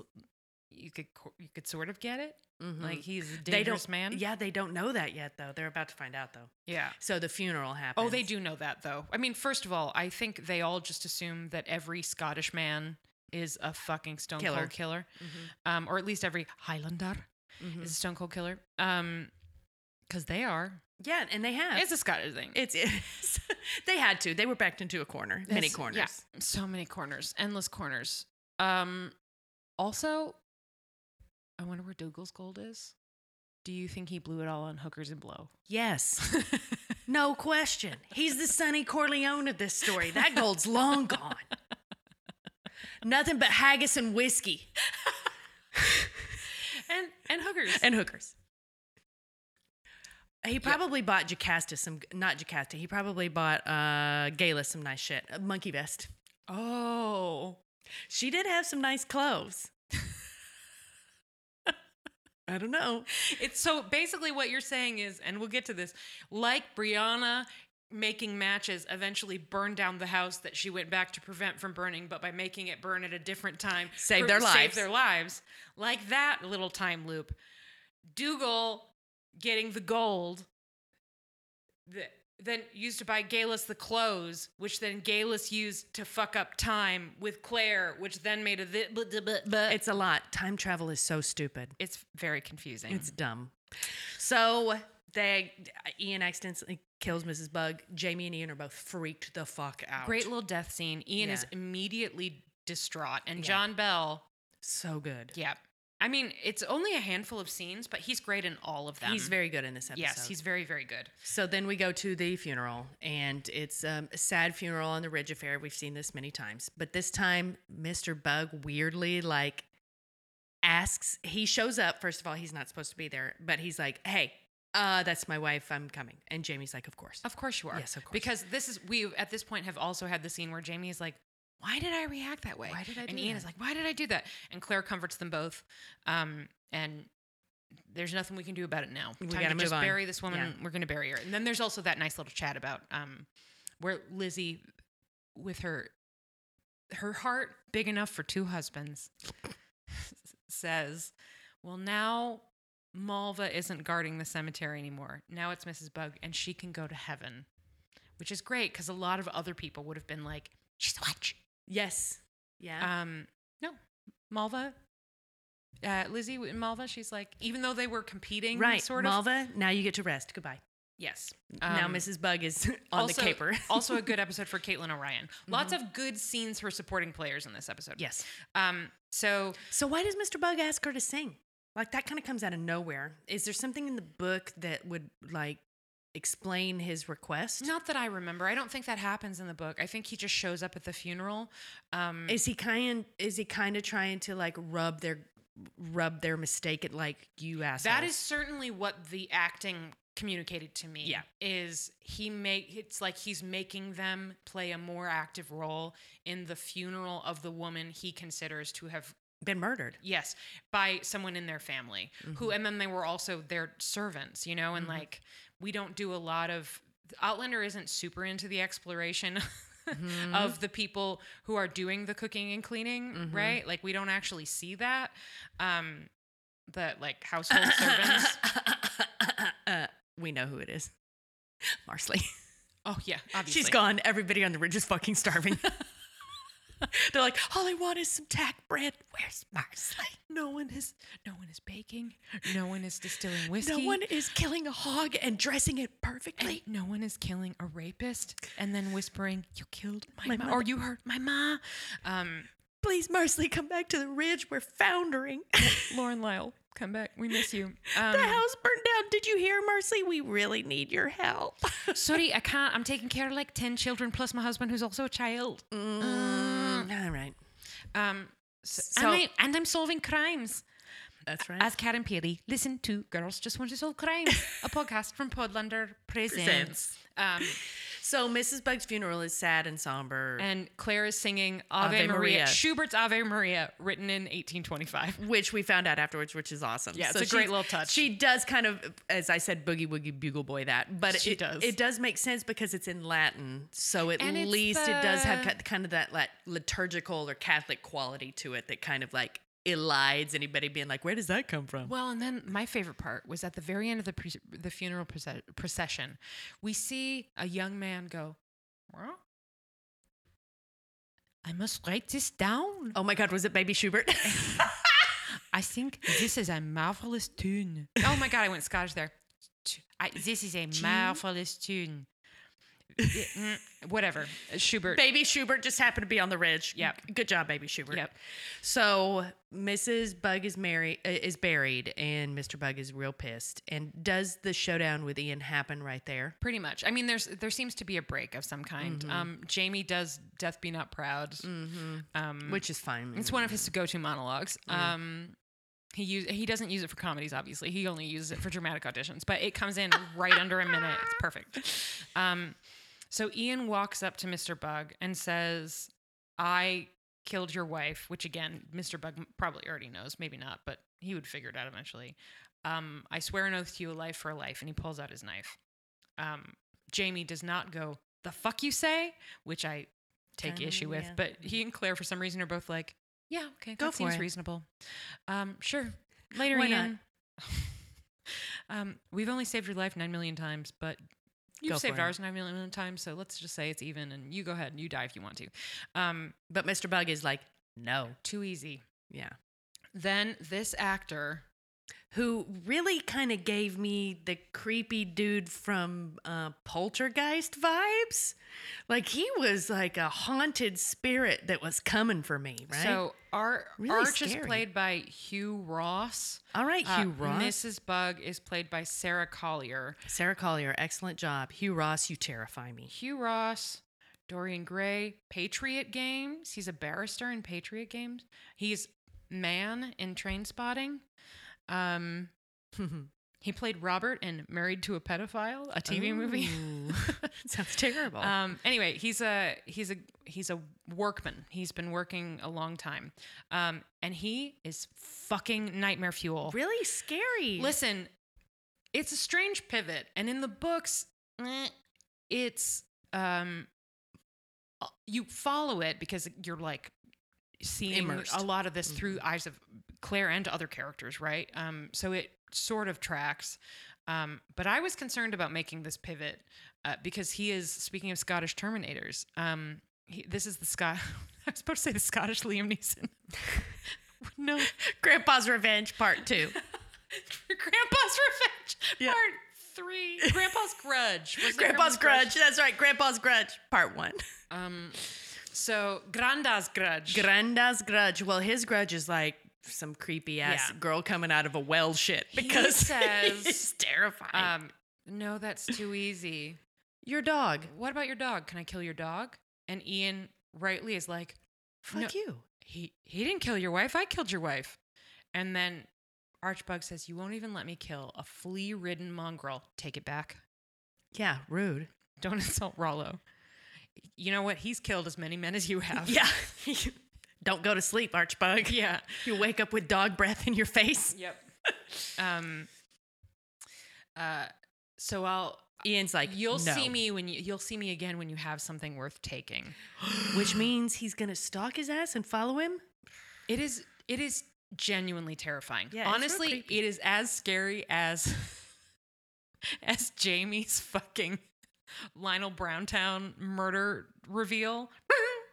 you could you could sort of get it. Mhm. Like he's a dangerous man. Yeah, they don't know that yet, though. They're about to find out, though. Yeah. So the funeral happens. Oh, they do know that though. I mean, first of all, I think they all just assume that every Scottish man is a fucking stone Killer. cold killer, Mhm, um, or at least every Highlander mhm. is a stone cold killer. Um, because they are. Yeah, and they have. It's a Scottish thing. It's, it's they had to. They were backed into a corner, many corners. Yeah, so many corners, endless corners. Um, also, I wonder where Dougal's gold is. Do you think he blew it all on hookers and blow? Yes, no question. He's the Sonny Corleone of this story. That gold's long gone. Nothing but haggis and whiskey and and hookers. and hookers. He probably bought Jocasta some, not Jocasta. He probably bought uh Geillis some nice shit. A monkey vest. oh, She did have some nice clothes. I don't know. it's so basically what you're saying is, and we'll get to this, like Brianna making matches eventually burned down the house that she went back to prevent from burning, but by making it burn at a different time, Save their lives. Save their lives. Like that little time loop. Dougal getting the gold that then used to buy Geillis the clothes, which then Geillis used to fuck up time with Claire, which then made a thi- blah, blah, blah. It's a lot. Time travel is so stupid. it's very confusing. It's dumb. So they Ian accidentally kills Mrs. Bug. Jamie and Ian are both freaked the fuck out. Great little death scene. Ian is immediately distraught, and Yeah. John Bell, So good. yeah. I mean, it's only a handful of scenes, but he's great in all of them. He's very good in this episode. yes, he's very very good. So then we go to the funeral, and it's um, a sad funeral on the Ridge Affair. We've seen this many times, but this time, Mr. Bug weirdly like asks. He shows up. First of all, he's not supposed to be there, but he's like, "Hey, uh, that's my wife. I'm coming." And Jamie's like, "Of course." Of course you are. Yes, of course. Because this is we at this point have also had the scene where Jamie is like, "Why did I react that way?" Why did I And Ian that? is like, "Why did I do that?" And Claire comforts them both, um, and there's nothing we can do about it now. We Time gotta to just on. bury this woman. Yeah. We're gonna bury her. And then there's also that nice little chat about um, where Lizzie, with her her heart big enough for two husbands, says, "Well, now." Malva isn't guarding the cemetery anymore. Now it's Mrs. Bug, and she can go to heaven, which is great because a lot of other people would have been like, "She's a witch." Yes. Yeah. Um, no, Malva, uh, Lizzie and Malva. She's like, even though they were competing, right. Sort of. Malva, now you get to rest. Goodbye. Yes. now Um, Mrs. Bug is on also, the caper. also a good episode for Caitlin O'Ryan. Lots of good scenes for supporting players in this episode. yes. Um. So So why does Mr. Bug ask her to sing? Like that kind of comes out of nowhere. Is there something in the book that would like explain his request? not that I remember. I don't think that happens in the book. I think he just shows up at the funeral. Um. Is he kind is he kind of trying to like rub their rub their mistake at like you assholes? That is certainly what the acting communicated to me. Yeah. Is he make it's like he's making them play a more active role in the funeral of the woman he considers to have been murdered. yes by someone in their family who and then they were also their servants you know and like we don't do a lot of outlander isn't super into the exploration of the people who are doing the cooking and cleaning right like we don't actually see that um the like household servants uh, we know who it is. Marsali. oh yeah obviously She's gone. Everybody on the ridge is fucking starving. They're like, all I want is some tack bread. Where's Marsali? no one is no one is baking no one is distilling whiskey No one is killing a hog and dressing it and perfectly. no one is killing a rapist and then whispering you killed my, My ma or you hurt my ma um Please, Marsali, come back to the ridge. We're foundering. Lauren Lyle, come back. We miss you. Um, the house burned down. Did you hear, Marsali? We really need your help. sorry, I can't. I'm taking care of like 10 children plus my husband who's also a child. Mm, all right. Um, So, and, I, and I'm solving crimes. That's right. As Karen Pirie, listen to Girls Just Want to Solve Crimes, a podcast from Podlander Presents. Presents. Um, so Mrs. Bug's funeral is sad and somber, and Claire is singing Ave, Ave Maria. Maria. Schubert's Ave Maria, written in 1825. which we found out afterwards, which is awesome. Yeah, it's a great little touch. She does kind of, as I said, boogie woogie bugle boy that, but She it does. It does make sense because it's in Latin, so at And least it does have kind of that like liturgical or Catholic quality to it that kind of like elides anybody being like, "Where does that come from?" Well, and then my favorite part was at the very end of the pre- the funeral proce- procession, we see a young man go, "Well, I must write this down. Oh my God, was it Baby Schubert? I think this is a marvelous tune. Oh my god, I went Scottish there. I, this is a marvelous tune. Mm, Whatever, Schubert. Baby Schubert just happened to be on the ridge. Yep. Good job, Baby Schubert. Yep. So Mrs. Bug is married, uh, is buried, and Mr. Bug is real pissed. And does the showdown with Ian happen right there? Pretty much. I mean, there's there seems to be a break of some kind. Um, Jamie does "Death Be Not Proud," um, Which is fine. It's one of his go-to monologues. Um, he use he doesn't use it for comedies, obviously. He only uses it for dramatic auditions, but it comes in right under a minute. It's perfect. Um, so Ian walks up to Mr. Bug and says, "I killed your wife," which again, Mr. Bug probably already knows, maybe not, but he would figure it out eventually. Um, I swear an oath to you, a life for a life, and he pulls out his knife. Um, Jamie does not go, "The fuck you say," which I take Um, issue with, yeah. but he and Claire, for some reason, are both like, "Yeah, okay, Go that for seems it. reasonable." Um, sure. Later, Why? Ian. um, we've only saved your life nine million times, but you've saved ours nine million times. So let's just say it's even, and you go ahead and you die if you want to. Um, But Mr. Bug is like, no. too easy. Yeah. Then this actor, Who really kind of gave me the creepy dude from uh, Poltergeist vibes. Like he was like a haunted spirit that was coming for me, right? so Ar- Really Arch is played by Hugh Ross. all right, Uh, Hugh Ross. Mrs. Bug is played by Sarah Collier. Sarah Collier, excellent job. Hugh Ross, you terrify me. Hugh Ross, Dorian Gray, Patriot Games. He's a barrister in Patriot Games. He's man in Trainspotting. Um, he played Robert in Married to a Pedophile, a TV movie. Sounds terrible. Um, anyway, he's a he's a he's a workman. He's been working a long time, um, and he is fucking nightmare fuel. really scary. Listen, it's a strange pivot, and in the books, eh, it's um, uh, you follow it because you're like seeing Immersed. a lot of this through eyes of Claire and other characters, right? Um, so it sort of tracks. Um, but I was concerned about making this pivot uh, because he is speaking of Scottish Terminators. Um, he, this is the Scott. I was supposed to say the Scottish Liam Neeson. no, Grandpa's Revenge Part Two. Grandpa's Revenge, Yeah. part three. Grandpa's Grudge. Grandpa's Grudge. That's right. Grandpa's Grudge Part One. Um, so Granda's Grudge. Granda's Grudge. Well, his grudge is like some creepy ass Yeah. girl coming out of a well shit because He says, it's terrifying. um, no, that's too easy. Your dog. What about your dog? Can I kill your dog? And Ian rightly is like, Fuck No. you. he he didn't kill your wife. I killed your wife. And then Arch Bug says, "You won't even let me kill a flea-ridden mongrel. Take it back. Yeah, rude. Don't insult Rollo. You know what? He's killed as many men as you have. Yeah. Don't go to sleep, Arch Bug. yeah. You wake up with dog breath in your face. Yep. um. Uh. So I'll. Ian's like, You'll "No." see me when you. You'll see me again when you have something worth taking. which means he's gonna stalk his ass and follow him. It is. It is genuinely terrifying. Yeah, Honestly, it is as scary as as Jamie's fucking Lionel Browntown murder reveal.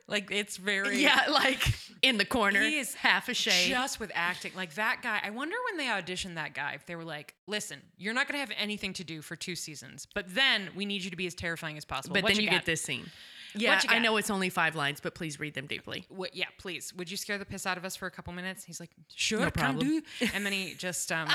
Like it's very Yeah, like in the corner. He is half a shade. just with acting. Like that guy, I wonder when they auditioned that guy if they were like, "Listen, you're not going to have anything to do for two seasons, but then we need you to be as terrifying as possible." but What then you get this scene. Yeah, I know it's only five lines, but please read them deeply. What, yeah, please. Would you scare the piss out of us for a couple minutes? He's like, sure, No can problem. do. And then he just um,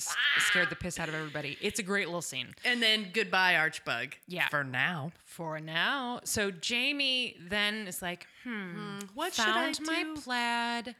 s- scared the piss out of everybody. It's a great little scene. And then goodbye, Arch Bug. Yeah. For now. For now, so Jamie then is like, hmm, what should I found my plaid.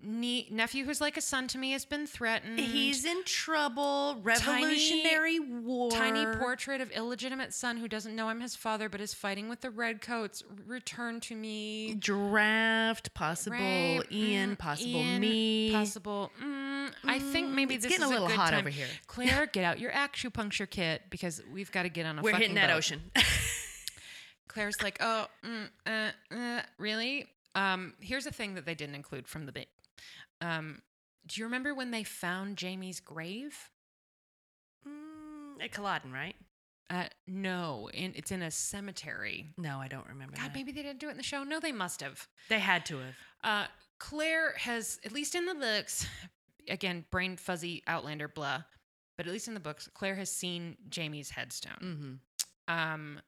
Nie- nephew who's like a son to me has been threatened. He's in trouble. Revolutionary War. Tiny portrait of illegitimate son who doesn't know I'm his father but is fighting with the redcoats. Return to me. Draft. Possible Right, Ian. mm, Possible Ian, me. Possible. Mm, I think maybe it's this getting is a little good hot time. over here. Claire, get out your acupuncture kit because we've got to get on a. We're fucking hitting that boat. ocean. Claire's like, oh, mm, uh, uh, really? Um, here's a thing that they didn't include from the. Um, do you remember when they found Jamie's grave? mm, at Culloden, right? Uh, no, in, it's in a cemetery. No, I don't remember. God, that. maybe they didn't do it in the show. No, they must have. they had to have. Uh, Claire has, at least in the books, again, brain fuzzy Outlander, blah, but at least in the books, Claire has seen Jamie's headstone. Mm-hmm. Um,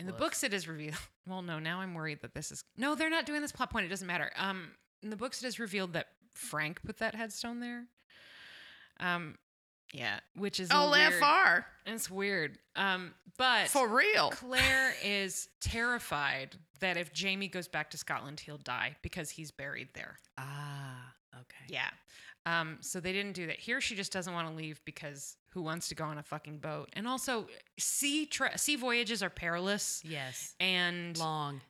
in the Woof. books, it is revealed. Well, no, now I'm worried that this is. No, they're not doing this plot point. It doesn't matter. Um, in the books, it is revealed that Frank put that headstone there. Um, yeah, which is Oh, weird. LFR. It's weird. Um, but For real. Claire is terrified that if Jamie goes back to Scotland, he'll die because he's buried there. Ah, okay. Yeah. Um, so they didn't do that. Here, she just doesn't want to leave because who wants to go on a fucking boat? And also, sea tra- sea voyages are perilous, Yes. and Long.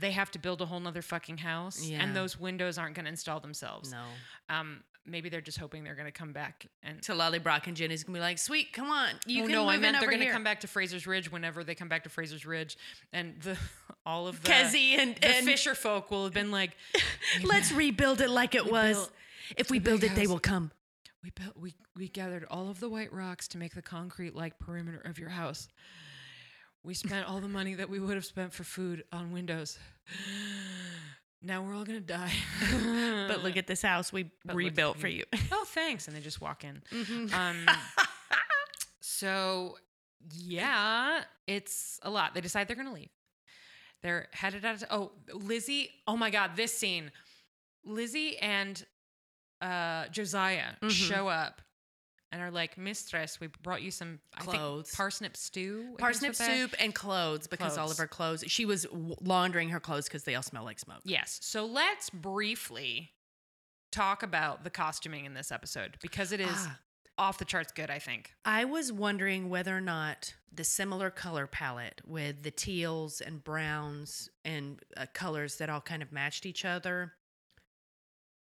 They have to build a whole nother fucking house, Yeah. and those windows aren't going to install themselves. No. Um, maybe they're just hoping they're going to come back and. So Lallybroch and Jenny's gonna be like, "Sweet, come on, you oh can no! move I in meant they're going to come back to Fraser's Ridge whenever they come back to Fraser's Ridge, and the all of the Kezzy and, the and Fisher folk will have been like, let's rebuild it like it was. built if we build it, they will come. We built we we gathered all of the white rocks to make the concrete like perimeter of your house. We spent all the money that we would have spent for food on windows. Now we're all gonna die. But look at this house we But rebuilt for you. oh thanks, and they just walk in. Mhm. Um, so yeah, it's a lot. They decide they're gonna leave. They're headed out. Of, oh, Lizzie. Oh my God, this scene. Lizzie and uh, Josiah Mhm. show up and are like, "Mistress, we brought you some I think, Clothes. parsnip stew, Parsnip soup and clothes because all of her clothes. She was w- laundering her clothes because they all smell like smoke. Yes. So let's briefly talk about the costuming in this episode because it is Ah. off the charts good. I think. I was wondering whether or not the similar color palette with the teals and browns and uh, colors that all kind of matched each other,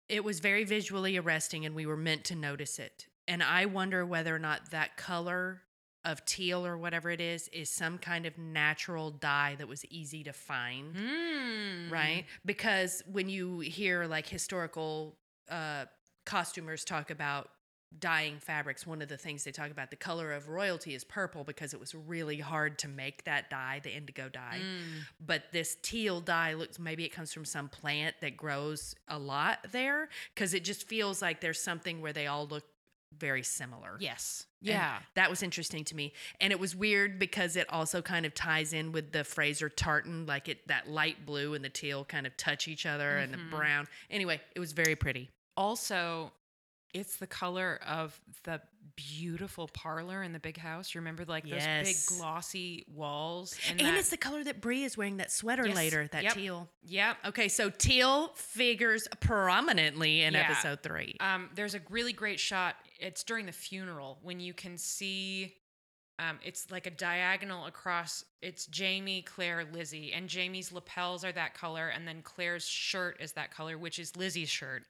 it was very visually arresting and we were meant to notice it. And I wonder whether or not that color of teal or whatever it is is some kind of natural dye that was easy to find Mm. right? Because when you hear like historical uh, costumers talk about dyeing fabrics, one of the things they talk about the color of royalty is purple because it was really hard to make that dye, the indigo dye. Mm. But this teal dye looks maybe it comes from some plant that grows a lot there because it just feels like there's something where they all look very similar. Yes. And Yeah. that was interesting to me. And it was weird because it also kind of ties in with the Fraser tartan, like it that light blue and the teal kind of touch each other and the Mhm. brown. Anyway, it was very pretty. also it's the color of the beautiful parlor in the big house. You remember like those Yes. big glossy walls And, that- it's the color that Brie is wearing that sweater Yes. later, that Yep. teal. Yep. Okay, so teal figures prominently in Yeah. episode 3. Um, there's a really great shot. It's during the funeral when you can see. Um, it's like a diagonal across. It's Jamie, Claire, Lizzie, and Jamie's lapels are that color, and then Claire's shirt is that color, which is Lizzie's shirt,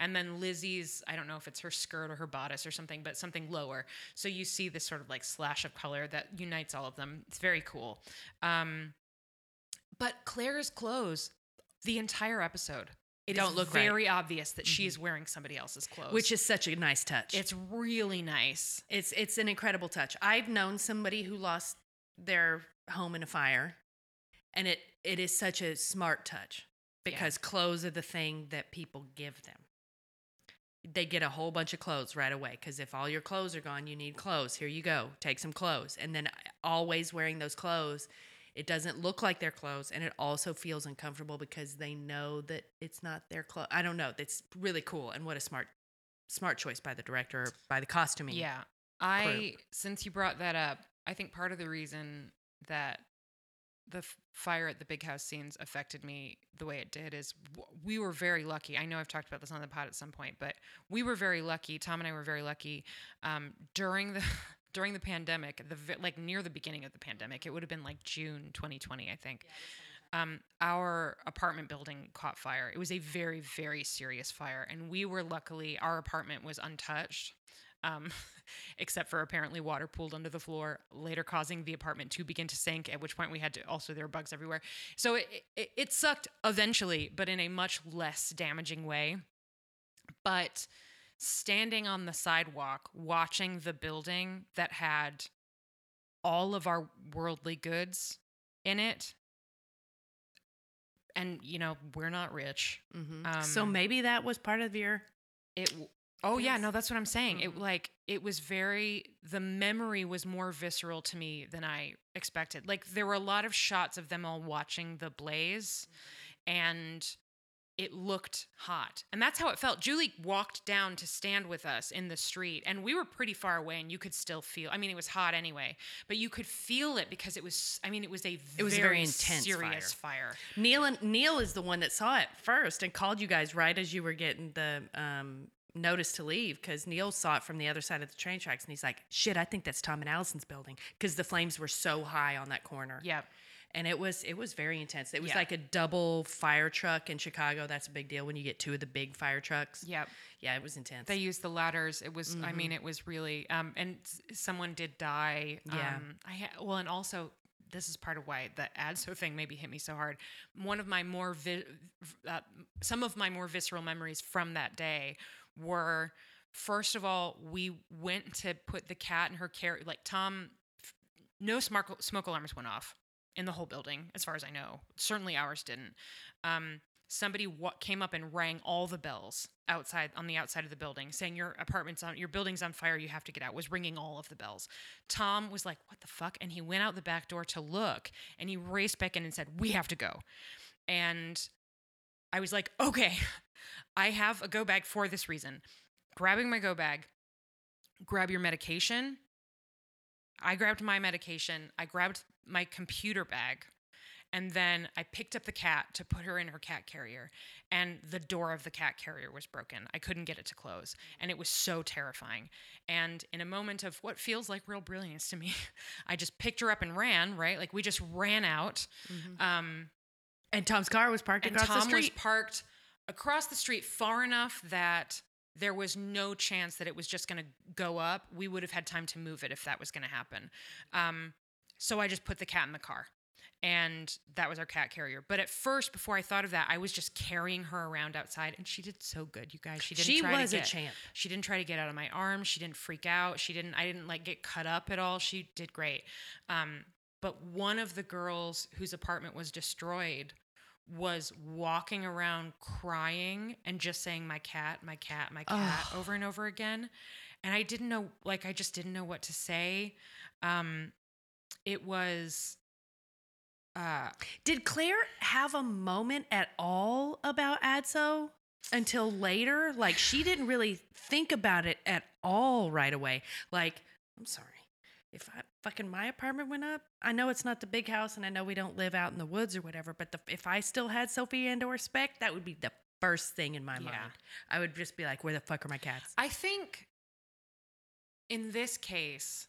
and then Lizzie's. I don't know if it's her skirt or her bodice or something, but something lower. So you see this sort of like slash of color that unites all of them. It's very cool. Um, but Claire's clothes, the entire episode, it Don't look right. very obvious that she Mhm. is wearing somebody else's clothes, Which is such a nice touch. it's really nice. It's it's an incredible touch. I've known somebody who lost their home in a fire, and it it is such a smart touch because clothes are the thing that people give them. They get a whole bunch of clothes right away because if all your clothes are gone, you need clothes. Here you go, take some clothes, and then always wearing those clothes. It doesn't look like their clothes, and it also feels uncomfortable because they know that it's not their clothes. I don't know. It's really cool, and what a smart, smart choice by the director, by the costuming. Yeah. I since you brought that up, I think part of the reason that the f- fire at the big house scenes affected me the way it did is w- we were very lucky. I know I've talked about this on the pod at some point, but we were very lucky. Tom and I were very lucky um, during the during the pandemic, the like near the beginning of the pandemic. It would have been like June 2020, I think. Um, our apartment building caught fire. It was a very, very serious fire, and we were luckily our apartment was untouched um, except for apparently water pooled under the floor, later causing the apartment to begin to sink. At which point we had to also there were bugs everywhere. So it, it, it sucked eventually, but in a much less damaging way. But standing on the sidewalk, watching the building that had all of our worldly goods in it. And you know we're not rich. Mhm. so Um, maybe that was part of your. It. Oh yeah, no, that's what I'm saying. It Mhm. like it was very. The memory was more visceral to me than I expected. Like there were a lot of shots of them all watching the blaze, and it looked hot, and that's how it felt. Julie walked down to stand with us in the street, and we were pretty far away, and you could still feel. I mean, it was hot anyway, but you could feel it because it was. I mean, it was a. It was a very intense serious fire. Neil and Neil is the one that saw it first and called you guys right as you were getting the um, notice to leave because Neil saw it from the other side of the train tracks and he's like, "Shit, I think that's Tom and Allison's building" because the flames were so high on that corner. Yep. And it was it was very intense. It was Yeah. like a double fire truck in Chicago. That's a big deal when you get two of the big fire trucks. Yep. Yeah, it was intense. They used the ladders. It was, I Mhm. mean, it was really, um, and someone did die. Yeah. Um, I ha- well, and also this is part of why the ADSO thing maybe hit me so hard. One of my more, vi- uh, some of my more visceral memories from that day were, first of all, we went to put the cat in her care. Like Tom, no smoke smoke alarms went off in the whole building, as far as I know. Certainly ours didn't. Um, somebody came up and rang all the bells outside on the outside of the building saying your apartment's on your building's on fire you have to get out was ringing all of the bells tom was like what the fuck and he went out the back door to look and he raced back in and said we have to go and i was like okay i have a go bag for this reason grabbing my go bag grab your medication i grabbed my medication i grabbed my computer bag and then I picked up the cat to put her in her cat carrier, and the door of the cat carrier was broken. I couldn't get it to close, and it was so terrifying. And in a moment of what feels like real brilliance to me, I just picked her up and ran, right? Like we just ran out. Um, and Tom's car was parked and across Tom the was parked across the street far enough that there was no chance that it was just going to go up. We would have had time to move it if that was going to happen. Um, so I just put the cat in the car. And that was our cat carrier. But at first, before I thought of that, I was just carrying her around outside, and she did so good, you guys. She didn't she try was to a champ. she didn't try to get out of my arms. She didn't freak out. She didn't. I didn't like get cut up at all. She did great. Um, but one of the girls whose apartment was destroyed was walking around crying and just saying my cat, my cat, my cat Ugh. over and over again. And I didn't know, like, I just didn't know what to say. Um, it was. Uh, Did Claire have a moment at all about ADSO until later? Like she didn't really think about it at all right away. Like, I'm sorry. If I fucking my apartment went up, I know it's not the big house and I know we don't live out in the woods or whatever, but the, if I still had Sophie and or Spec, that would be the first thing in my Yeah. mind. I would just be like, where the fuck are my cats? I think in this case,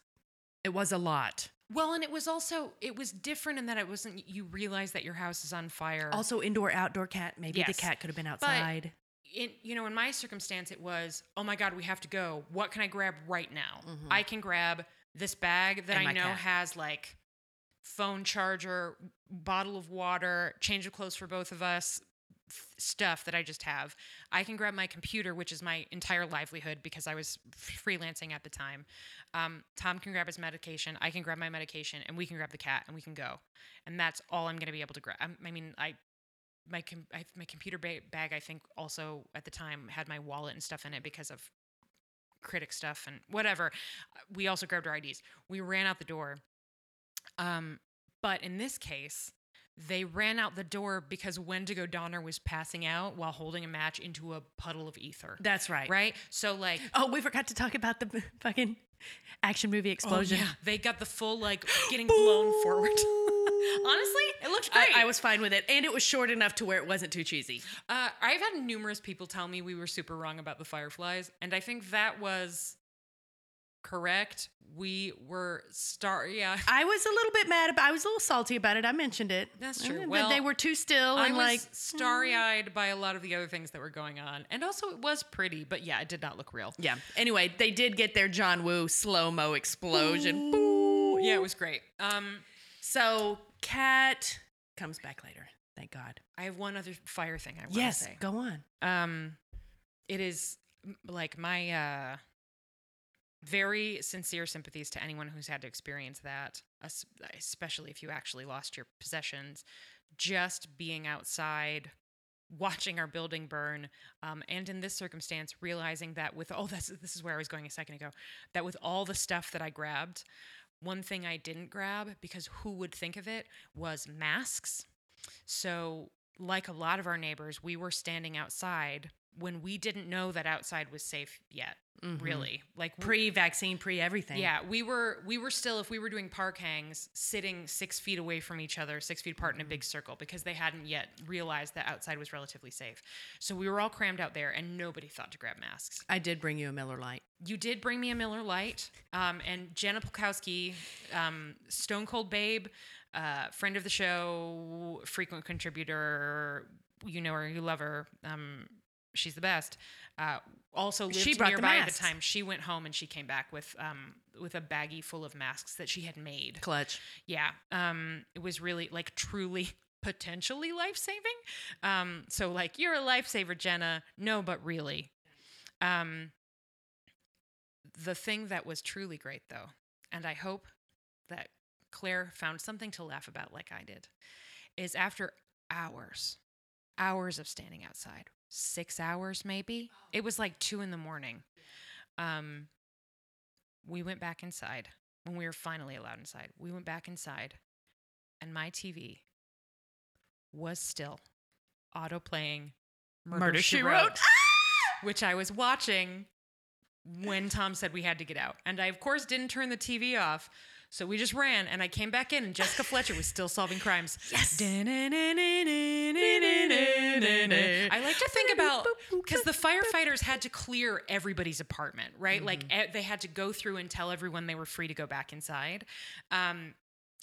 It was a lot. Well, and it was also it was different in that it wasn't you realize that your house is on fire. Also indoor outdoor cat. Maybe Yes. the cat could have been outside. in you know, in my circumstance it was, oh my god, we have to go. What can I grab right now? Mhm. I can grab this bag that And I know cat. has like phone charger, bottle of water, change of clothes for both of us, stuff that I just have. I can grab my computer, which is my entire livelihood because I was freelancing at the time. Um, Tom can grab his medication. I can grab my medication, and we can grab the cat, and we can go. And that's all I'm going to be able to grab. I mean, I my com- I, my computer ba- bag. I think also at the time had my wallet and stuff in it because of critic stuff and whatever. We also grabbed our IDs. We ran out the door. Um, but in this case, they ran out the door because Wendigo Donner was passing out while holding a match into a puddle of ether. That's right. Right? So like Oh, we forgot to talk about the fucking action movie explosion. Oh, yeah. They got the full like getting blown forward. Honestly, it looked great. I was fine with it, and it was short enough to where it wasn't too cheesy. Uh, I've had numerous people tell me we were super wrong about the Fireflies, and I think that was correct. We were star. Yeah, I was a little bit mad about. I was a little salty about it. I mentioned it. That's true. Well, they were too still I and was like starry-eyed by a lot of the other things that were going on, and also it was pretty, but yeah, it did not look real. yeah. Anyway, they did get their John Woo slow mo explosion. Yeah, it was great. Um, So Cat comes back later. Thank God. I have one other fire thing I want Yes, to say. go on. Um, it is like my uh, very sincere sympathies to anyone who's had to experience that, especially if you actually lost your possessions. Just being outside, watching our building burn, um, and in this circumstance, realizing that with all this, this is where I was going a second ago, that with all the stuff that I grabbed, one thing I didn't grab because who would think of it was masks. So, like a lot of our neighbors, we were standing outside when we didn't know that outside was safe yet. Mhm. Really, like Pre-vaccine, pre-everything. yeah, we were we were still if we were doing park hangs, sitting six feet away from each other, six feet apart in a big circle because they hadn't yet realized that outside was relatively safe. So we were all crammed out there, and nobody thought to grab masks. I did bring you a Miller Lite. You did bring me a Miller Lite, um, and Jenna Polkowski, um, Stone Cold Babe, uh, friend of the show, frequent contributor. You know her, you love her. Um, she's the best. Uh, also lived She brought the nearby at the time. She went home and she came back with um, with a baggie full of masks that she had made. Clutch. Yeah, um, it was really like truly potentially life saving. Um, so like you're a lifesaver, Jenna. No, but really. Um, the thing that was truly great though, and I hope that Claire found something to laugh about like I did, is after hours, hours of standing outside, six hours maybe. It was like two in the morning. Um, we went back inside when we were finally allowed inside. We went back inside, and my TV was still auto playing Murder, She Wrote. which I was watching when Tom said we had to get out. And I, of course, didn't turn the TV off. So we just ran, and I came back in, and Jessica Fletcher was still solving crimes. Yes. I like to think about because the firefighters had to clear everybody's apartment, right? Like e- they had to go through and tell everyone they were free to go back inside. Um,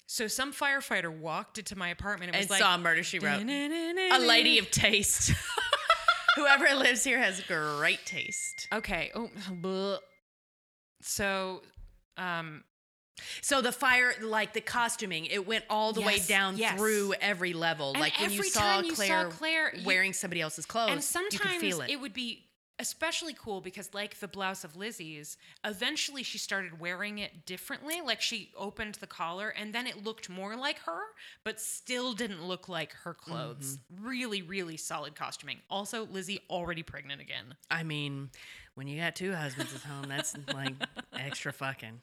so some firefighter walked into my apartment and was and like, saw Murder She Wrote. A lady of taste. Whoever lives here has great taste. Okay. Oh, so, um, So the fire, like the costuming, it went all the way down yes. through every level. And like when you saw you saw Claire, Claire, you- wearing somebody else's clothes, and sometimes you could feel it. would be especially cool because, like the blouse of Lizzie's, eventually she started wearing it differently. Like she opened the collar, and then it looked more like her, but still didn't look like her clothes. Mm-hmm. Really, really solid costuming. Also, Lizzie already pregnant again. I mean, when you got two husbands at home, that's like extra fucking.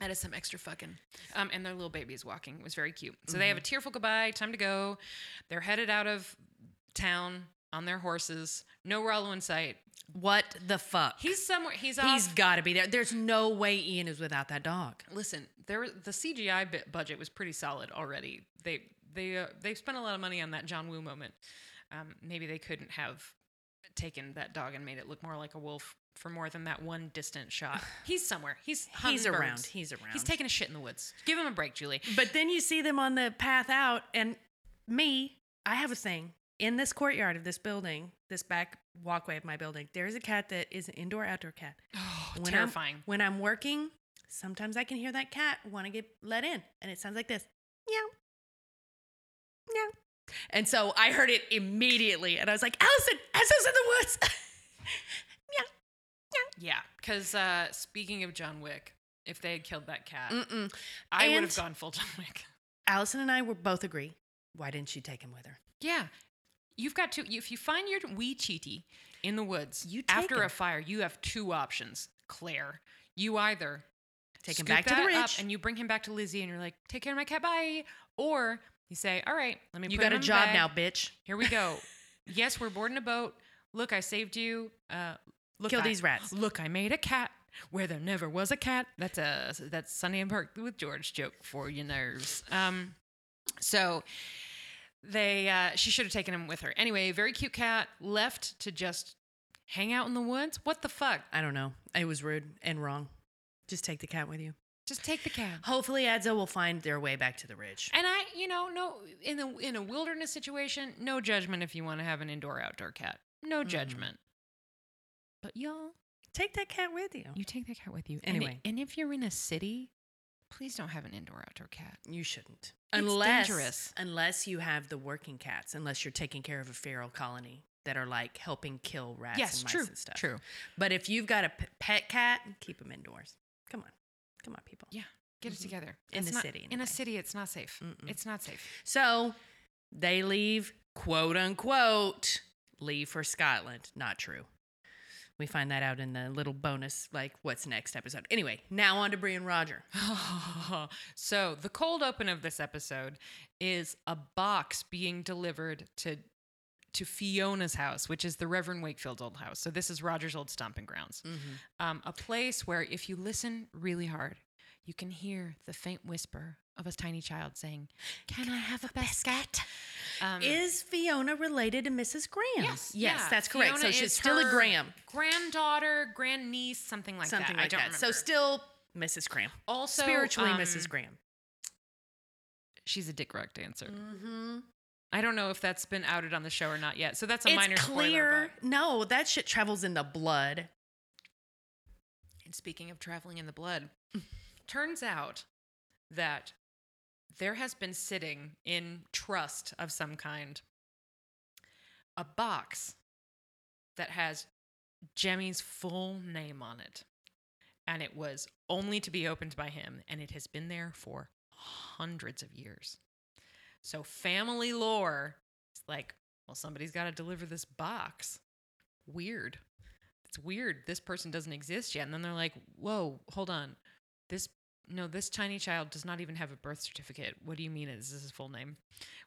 That is some extra fucking. Um, and their little baby is walking. It was very cute. So they have a tearful goodbye. Time to go. They're headed out of town on their horses. No Rollo in sight. What the fuck? He's somewhere. He's off. He's got to be there. There's no way Ian is without that dog. Listen, there the CGI bit budget was pretty solid already. They they uh, they spent a lot of money on that John Woo moment. Um, maybe they couldn't have taken that dog and made it look more like a wolf for more than that one distant shot. He's somewhere. He's He's around. birds. He's around. He's taking a shit in the woods. Give him a break, Julie. But then you see them on the path out, and me, I have a thing in this courtyard of this building, this back walkway of my building. There is a cat that is an indoor outdoor cat. Oh, When I'm- terrifying. when I'm working, sometimes I can hear that cat want to get let in, and it sounds like this, meow, meow. And so I heard it immediately, and I was like, Allison, Allison's in the woods. Yeah, because uh, speaking of John Wick, if they had killed that cat, Mm-mm. I would have gone full John Wick. Allison and I were both agree. Why didn't she take him with her? Yeah, you've got to. If you find your wee cheaty in the woods You take after him. a fire, you have two options. Claire, you either Take him scoop back to the that up ridge. and you bring him back to Lizzie, and you're like, "Take care of my cat, bye," or you say, "All right, let me." You put got him a in job bag. now, bitch. Here we go. yes, we're boarding a boat. Look, I saved you. Uh, look, Kill I- these rats. Look, I made a cat where there never was a cat. That's a that's Sunday in Park with George joke for your nerves. Um, so they uh, she should have taken him with her. Anyway, very cute cat left to just hang out in the woods. What the fuck? I don't know. It was rude and wrong. Just take the cat with you. Just take the cat. Hopefully, Adso will find their way back to the ridge. And I, you know, no in the in a wilderness situation, no judgment if you want to have an indoor outdoor cat. No judgment. But y'all, Take that cat with you. you take that cat with you. Anyway. and, if you're in a city, please don't have an indoor outdoor cat. You shouldn't. It's unless, dangerous. Unless you have the working cats, unless you're taking care of a feral colony that are like helping kill rats yes, and mice true, and stuff. true. But if you've got a p- pet cat, keep them indoors. Come on. Come on, people. Yeah, get Mhm. it together. In It's the not- city, In a city, it's not safe. Mm-mm. It's not safe. So they leave, quote unquote, leave for Scotland. Not true. We find that out in the little bonus, like what's next episode. Anyway, now on to Bree and Roger. so the cold open of this episode is a box being delivered to to Fiona's house, which is the Reverend Wakefield's old house. So this is Roger's old stomping grounds. Um, a place where if you listen really hard, you can hear the faint whisper of a tiny child saying, "Can I have a biscuit?" Um, Is Fiona related to Mrs. Graham? Yes, Yes, yeah. that's correct. Fiona so she's still a Graham. granddaughter, grandniece, something like something that. like I don't that. So still Mrs. Graham. also Spiritually um, Mrs. Graham. She's a dick rock dancer. Mm-hmm. I don't know if that's been outed on the show or not yet. So that's a It's minor clear. spoiler. No, that shit travels in the blood. And speaking of traveling in the blood, turns out that there has been sitting in trust of some kind a box that has Jemmy's full name on it. And it was only to be opened by him, and it has been there for hundreds of years. So, family lore is like, well, somebody's got to deliver this box. Weird. It's weird. This person doesn't exist yet. And then they're like, whoa, hold on. This, no, this tiny child does not even have a birth certificate. What do you mean is this his full name?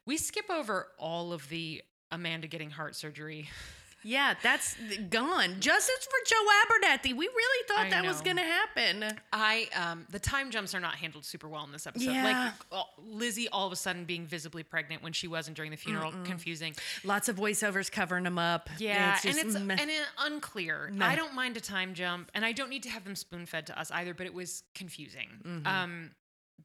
We skip over all of the Amanda getting heart surgery. Yeah, that's gone. Justice for Joe Abernathy. We really thought I that was going to happen. I um the time jumps are not handled super well in this episode. Yeah. Like uh, Lizzie all of a sudden being visibly pregnant when she wasn't during the funeral, confusing. Lots of voiceovers covering them up. Yeah, It's and just it's meh. and it, unclear. No. I don't mind a time jump, and I don't need to have them spoon fed to us either. But it was confusing. Mhm. Um,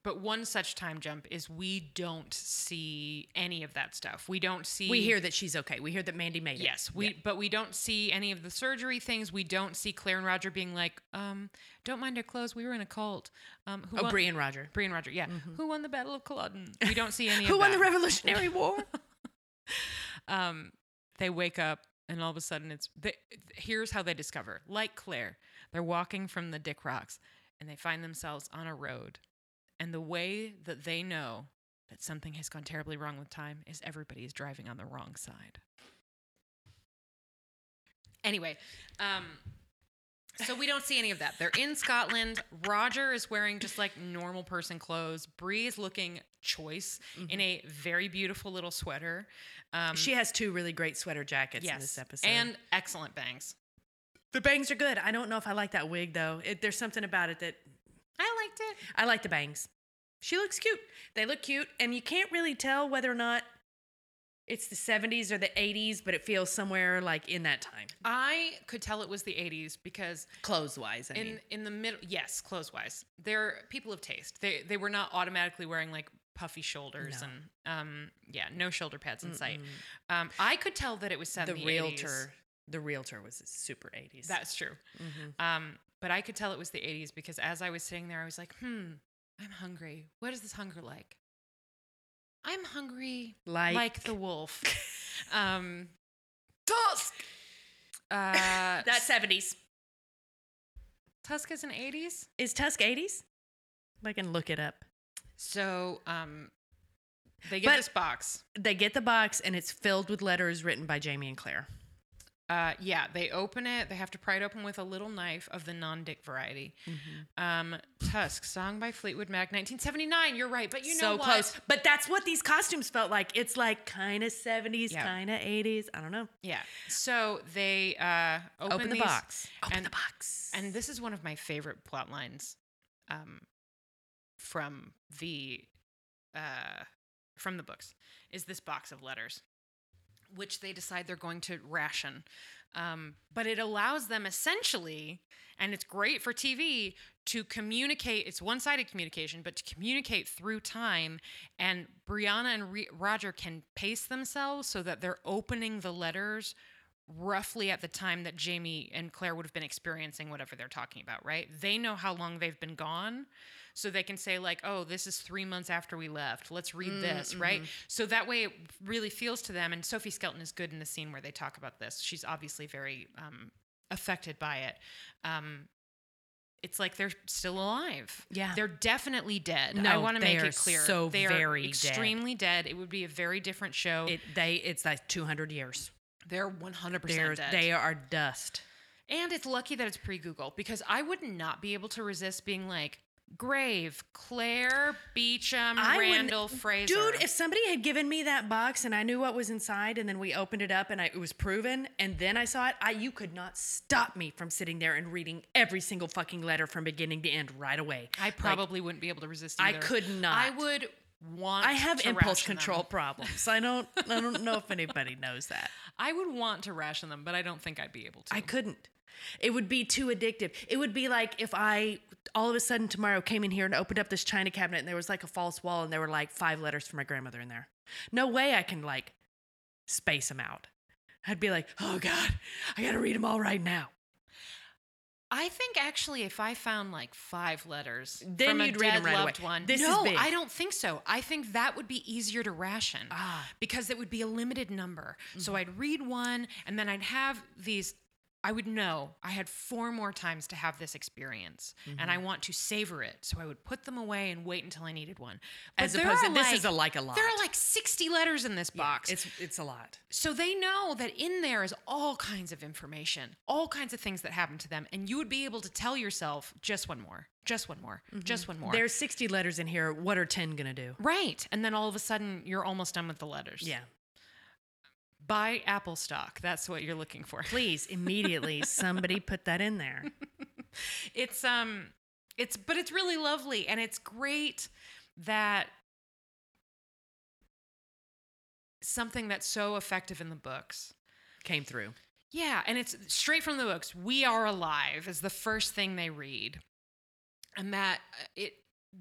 but one such time jump is we don't see any of that stuff. We don't see. we hear that she's okay. We hear that Mandy made it. Yes, we Yeah. but we don't see any of the surgery things. We don't see Claire and Roger being like, um, don't mind our clothes. We were in a cult. Um, who Oh, won- Bree and Roger. Bree and Roger, yeah. Who won the Battle of Culloden? We don't see any Who won the Revolutionary War? um, they wake up and all of a sudden it's they, here's how they discover like claire they're walking from the dick rocks and they find themselves on a road and the way that they know that something has gone terribly wrong with time is everybody is driving on the wrong side anyway um so we don't see any of that. They're in Scotland. Roger is wearing just like normal person clothes. Bree is looking choice in a very beautiful little sweater. Um, she has two really great sweater jackets in this episode. and excellent bangs. the bangs are good. I don't know if I like that wig though. It, there's something about it that I liked it. I like the bangs. She looks cute. They look cute, and you can't really tell whether or not it's the 70s or the 80s, but it feels somewhere like in that time, I could tell it was the 80s because clothes wise. I in mean, in the middle, yes, clothes wise, they're people of taste. They they were not automatically wearing like puffy shoulders No. and um yeah, no shoulder pads in sight. Mm-mm. Um, I could tell that it was set the in the realtor, the realtor was super 80s. That's true. Mhm. Um, but I could tell it was the 80s because as I was sitting there, I was like, hmm, I'm hungry. What is this hunger like? I'm hungry like, like, the wolf. um, Tusk! Uh, that's 70s. Tusk is an 80s. Is Tusk 80s? I can look it up. So um, they get But- this box. They get the box, and it's filled with letters written by Jamie and Claire. Uh, yeah, they open it. They have to pry it open with a little knife of the non-dick variety. Mm-hmm. Um, Tusk, song by Fleetwood Mac, 1979. You're right, but you know so what? close. But that's what these costumes felt like. It's like kind of 70s, Yeah. kind of 80s. I don't know. Yeah. So they uh, open, Open, the these- box. Open and- the box. And this is one of my favorite plot lines um, from the uh, from the books is this box of letters, which they decide they're going to ration. Um, but it allows them essentially, and it's great for TV, to communicate. It's one sided communication, but to communicate through time. And Brianna and Re- Roger can pace themselves so that they're opening the letters roughly at the time that Jamie and Claire would have been experiencing whatever they're talking about, right? They know how long they've been gone. So they can say, like, oh, this is three months after we left. Let's read this, right? So that way it really feels to them. And Sophie Skelton is good in the scene where they talk about this. She's obviously very um, affected by it. Um, it's like they're still alive. Yeah. They're definitely dead. No, I want to make it clear. so they are very dead. extremely dead. It would be a very different show. it, they, it's like 200 years. they're 100% dead. they are dust. And it's lucky that it's pre Google because I would not be able to resist being like, Grave, Claire, Beauchamp, I Randall, Fraser. Dude, if somebody had given me that box and I knew what was inside, and then we opened it up and I, it was proven, and then I saw it, I, you could not stop me from sitting there and reading every single fucking letter from beginning to end right away. I probably wouldn't be able to resist I could not. I would want I have impulse ration them. control problems. I don't. I don't know if anybody knows that. I would want to ration them, but I don't think I'd be able to. I couldn't. It would be too addictive. It would be like if I all of a sudden tomorrow came in here and opened up this china cabinet and there was like a false wall and there were like five letters from my grandmother in there. No way I can like space them out. I'd be like, oh God, I gotta read them all right now. I think actually, if I found like five letters Then from a you'd dead right away. loved one, This no. I don't think so. I think that would be easier to ration Ah. because it would be a limited number. So Mm-hmm. I'd read one, and then I'd have these. I would know I had four more times to have this experience, and Mm-hmm. I want to savor it. So I would put them away and wait until I needed one. But As opposed to this is a like a lot. There are like sixty letters in this box. It's it's a lot. So they know that in there is all kinds of information, all kinds of things that happen to them, and you would be able to tell yourself just one more, just one more, just one more. There's 60 letters in here. What are 10 gonna do? right, and then all of a sudden you're almost done with the letters. Yeah. Buy Apple stock. That's what you're looking for. Please immediately somebody put that in there. It's um, it's but it's really lovely, and it's great that something that's so effective in the books Came through. Yeah, and it's straight from the books. We are alive is the first thing they read. And that uh, it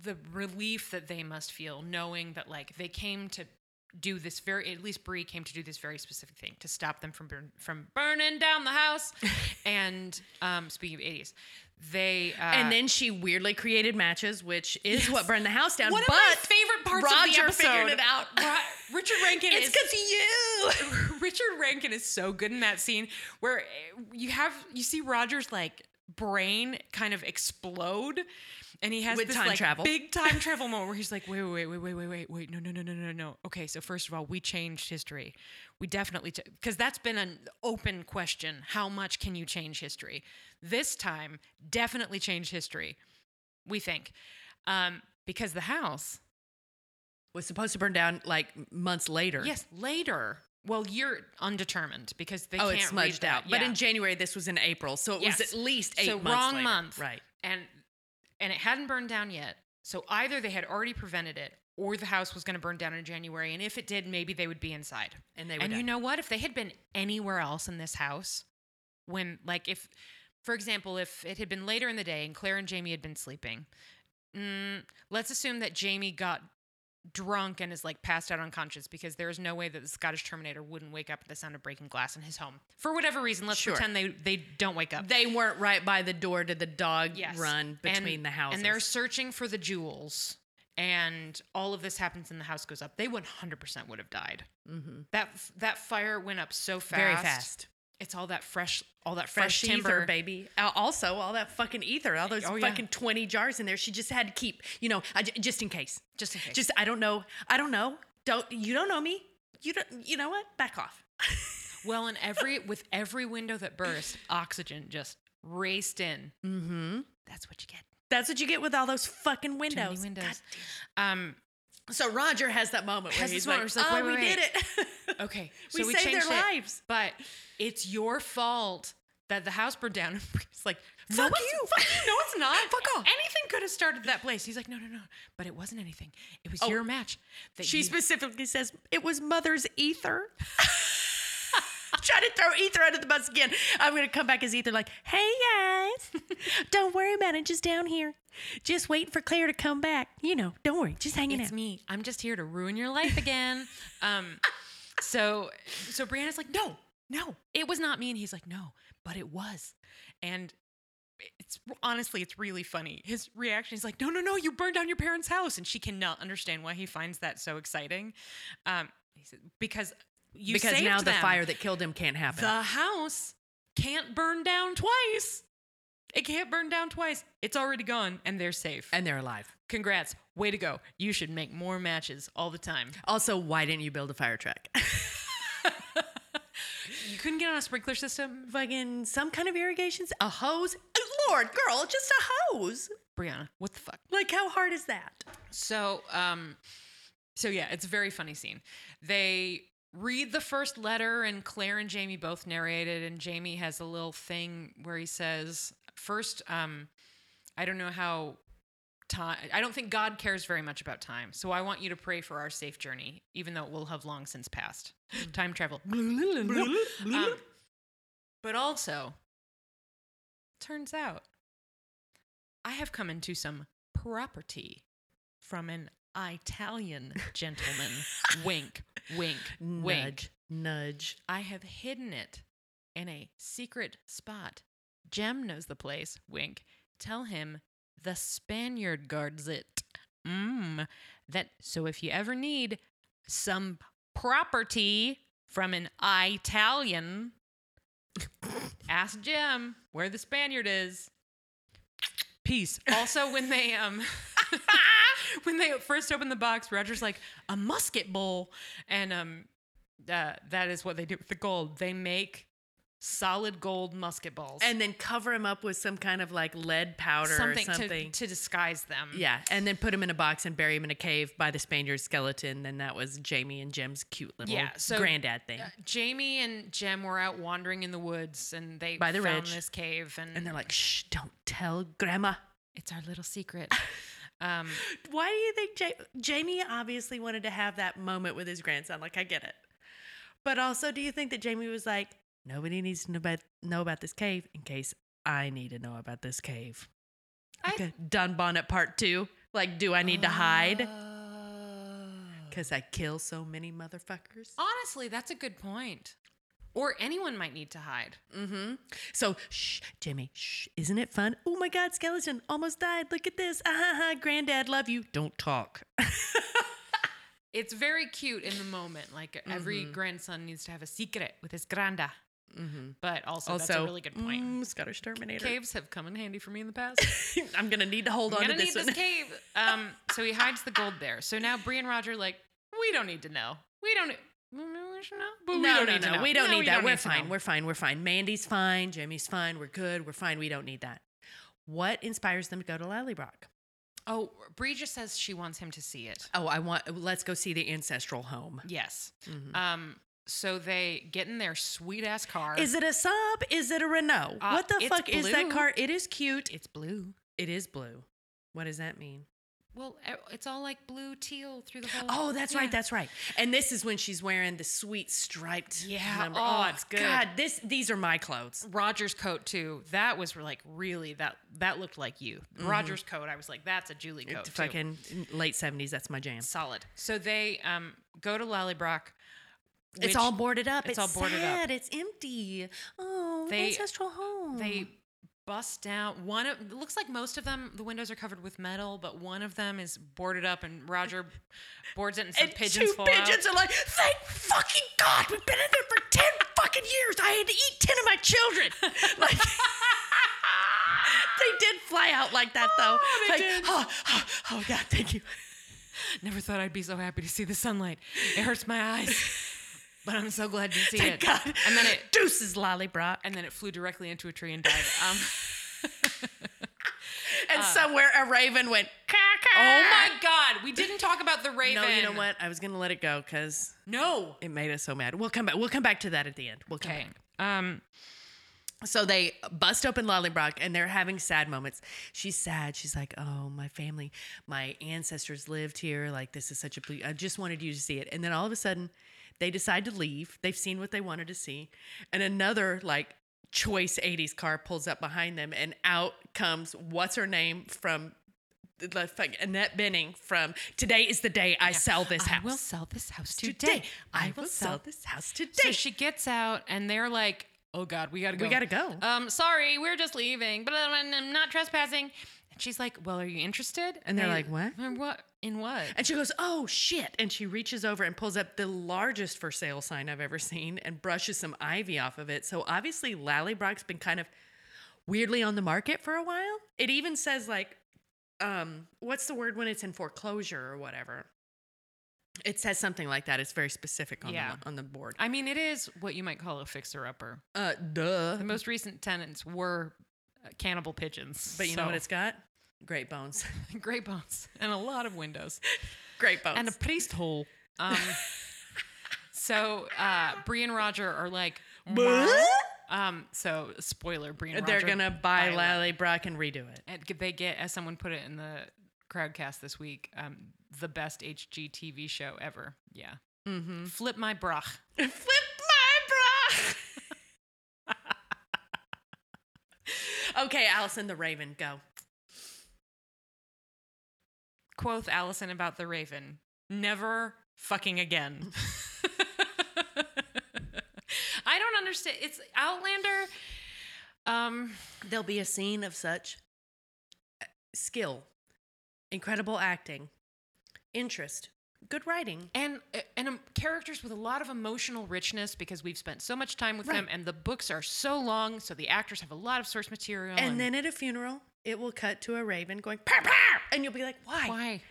the relief that they must feel knowing that like they came to do this very at least Bree came to do this very specific thing to stop them from burn, from burning down the house. and um speaking of 80s, they uh, and then she weirdly created matches, which is Yes. what burned the house down. one but of my favorite parts of the Roger episode. figured it out. Richard Rankin it's because you. Richard Rankin is so good in that scene where eh, you have you see Roger's like brain kind of explode and he has With this time like travel. big time travel moment where he's like wait wait wait wait wait wait wait no no no no no no okay so first of all we changed history we definitely because that's been an open question how much can you change history this time definitely change history we think um because the house Was supposed to burn down like months later. Yes, later. Well, you're undetermined because they Oh, can't it's smudged read that. out. But in January, this was in April, so it Yes. was at least eight so months. wrong later. month, Right. And and it hadn't burned down yet. So either they had already prevented it, or the house was going to burn down in January. And if it did, maybe they would be inside. And they would. And you know what? If they had been anywhere else in this house, when like if, for example, if it had been later in the day and Claire and Jamie had been sleeping, mm, let's assume that Jamie got drunk and is like passed out unconscious because there is no way that the Scottish Terminator wouldn't wake up at the sound of breaking glass in his home. For whatever reason, let's Sure. pretend they they don't wake up. They weren't right by the door Did the dog Yes. run And- between the houses. And they're searching for the jewels. And all of this happens and the house goes up. They 100% would have died. Mhm. That that fire went up so fast. very fast. It's all that fresh, all that Fresh, fresh, timber. ether, baby. Also, all that fucking ether, all those Oh, yeah. fucking 20 jars in there. She just had to keep, you know, I just in case. Just in case. Just, I don't know. I don't know. Don't, you don't know me. You don't, you know what? Back off. Well, and every with every window that burst, oxygen just raced in. mm-hmm. That's what you get. That's what you get with all those fucking windows. Windows. Um. So Roger has that moment where Has he's this like, moment where it's like, "Oh, wait, we wait, did it. Okay. we, So we, saved changed their it, lives." but it's your fault that the house burned down. It's like, Fuck no, it's- you. Fuck you. No, it's not. Fuck off. Anything could have started that place. He's like, no, no, no. But it wasn't anything. It was Oh, your match. That She you- specifically says it was mother's ether. Trying to throw ether under the bus again. I'm gonna come back as ether, like, hey guys, don't worry about it. Just down here, just waiting for Claire to come back. You know, don't worry, just hanging it's out. It's me. I'm just here to ruin your life again. um, so, so Brianna's like, no, no, it was not me. And he's like, no, but it was. And it's honestly, it's really funny. His reaction is like, no, no, no, you burned down your parents' house. And she cannot understand why he finds that so exciting. Um, he said, because you because now the them. fire that killed him can't happen. The house can't burn down twice. It can't burn down twice. It's already gone and they're safe. and they're alive. Congrats. Way to go. You should make more matches all the time. Also, why didn't you build a fire truck? You couldn't get on a sprinkler system? Fucking some kind of irrigations, a hose. Lord, girl, just a hose. Brianna, what the fuck? Like, how hard is that? So, um, so yeah, it's a very funny scene. They read the first letter, and Claire and Jamie both narrated. And Jamie has a little thing where he says, first, um, I don't know how time, I don't think God cares very much about time. So I want you to pray for our safe journey, even though it will have long since passed. Time travel. Um, but also, turns out I have come into some property from an Italian gentleman. wink, wink, wink. Nudge, nudge. I have hidden it in a secret spot. Jem knows the place. Wink. Tell him the Spaniard guards it. Mmm. That so if you ever need some property from an Italian, ask Jem where the Spaniard is. Peace. Also, when they um when they first open the box, Roger's like a musket bowl, and um uh, that is what they do with the gold. They make solid gold musket balls And then cover them up with some kind of like lead powder something, or something. To, to disguise them. yeah, and then put them in a box and bury them in a cave by the Spaniard skeleton. And that was Jamie and Jim's cute little Yeah, so- granddad thing. Uh, Jamie and Jem were out wandering in the woods, and they By the found ridge. this cave, and, and they're like, "Shh, don't tell Grandma." "It's our little secret." um, Why do you think ja- Jamie obviously wanted to have that moment with his grandson? Like, I get it. But also, do you think that Jamie was like, nobody needs to know about, know about this cave in case I need to know about this cave? I- Like a Dunbonnet part two. Like, do I need to hide? Oh. Because I kill so many motherfuckers. Honestly, that's a good point. Or anyone might need to hide. Mm-hmm. So, shh, Jimmy, shh. Isn't it fun? Oh my God, skeleton almost died. Look at this. Ah, ha, ha. Granddad, love you. Don't talk. It's very cute in the moment. Like every Mhm. grandson needs to have a secret with his granda. mm-hmm. But also, Also, that's a really good point. Mm, Scottish Terminator. Caves have come in handy for me in the past. I'm gonna need to hold I'm on to gonna this need this cave. Um, so he hides the gold there. So now Bree and Roger like, we don't need to know. We don't. Need- We should know, but we no, don't no, need to no. know. We don't No, need that. We're to fine. We're fine. We're fine. Mandy's fine. Jimmy's fine. We're good. We're fine. We don't need that. What inspires them to go to Lallybroch? Oh, Bree just says she wants him to see it. Oh, I want. Let's go see the ancestral home. Yes. Mhm. Um. So they get in their sweet ass car. Is it a sub? Is it a Renault? Uh, what the fuck is that car? It is cute. It's blue. It is blue. What does that mean? Well, it's all like blue teal through the whole. Oh, that's Yeah. right. That's right. And this is when she's wearing the sweet striped. Yeah. number- Oh, it's good. God, this these are my clothes. Roger's coat too. That was like really that that looked like you. Roger's coat. I was like, that's a Julie coat. Fucking late seventies. That's my jam. solid. So they um go to Lallybroch. it's all boarded up. it's It's, all boarded up. sad. It's empty. Oh, They- ancestral home. They bust down one of it looks like most of them the windows are covered with metal, but one of them is boarded up and Roger boards it and some and pigeons two fall pigeons out. are like, thank fucking God, we've been in there for ten fucking years. I had to eat ten of my children. like. They did fly out like that though. Oh, like. Oh, oh, oh God, thank you. Never thought I'd be so happy to see the sunlight. It hurts my eyes. but I'm so glad to see Thank it. God. And then it Deuces, Lallybroch. and then it flew directly into a tree and died. Um, And somewhere a raven went, caw, caw. oh my god, we didn't talk about the raven. No, you know what? I was gonna let it go because No. it made us so mad. We'll come back. We'll come back to that at the end. We'll come Okay. back. Um. So they bust open Lallybroch and they're having sad moments. She's sad. She's like, "Oh, my family, my ancestors lived here. Like this is such a. ble- I just wanted you to see it." And then all of a sudden, they decide to leave. They've seen what they wanted to see, and another like choice '80s car pulls up behind them, and out comes what's her name from. The Annette Bening from Today is the Day I Sell This house. I will sell this house today. today. I will sell this house today. So she gets out, and they're like, "Oh God, we gotta go. We gotta go. Um, sorry, we're just leaving, but I'm not trespassing." And she's like, "Well, are you interested?" And they're They- like, "What?" "Uh, What? In what?" And she goes, Oh shit. And she reaches over and pulls up the largest for sale sign I've ever seen and brushes some ivy off of it. So obviously, Lallybroch's been kind of weirdly on the market for a while. It even says, like, um, what's the word when it's in foreclosure or whatever? It says something like that. It's very specific on, Yeah. the, on the board. I mean, it is what you might call a fixer-upper. Uh, duh. The most recent tenants were uh, cannibal pigeons, But you know what it's got? Great bones. great bones and a lot of windows Great bones. and a priest hole. Um, so uh, Bree and Roger are like, um, so spoiler, Bree and Roger going to buy buy La- Lallybroch and redo it. And they get, as someone put it in the crowdcast this week, um, the best HGTV show ever. Yeah. Mm-hmm. Flip my brach. Flip my bra. okay, Allison the Raven, go. Quoth Allison about the Raven. Never fucking again. I don't understand. It's Outlander. Um, There'll be a scene of such uh, skill, incredible acting, interest, good writing. and and um, characters with a lot of emotional richness because we've spent so much time with them, and the books are so long, so the actors have a lot of source material. And then at a funeral, it will cut to a raven going, "Pow, pow," and you'll be like, why? why?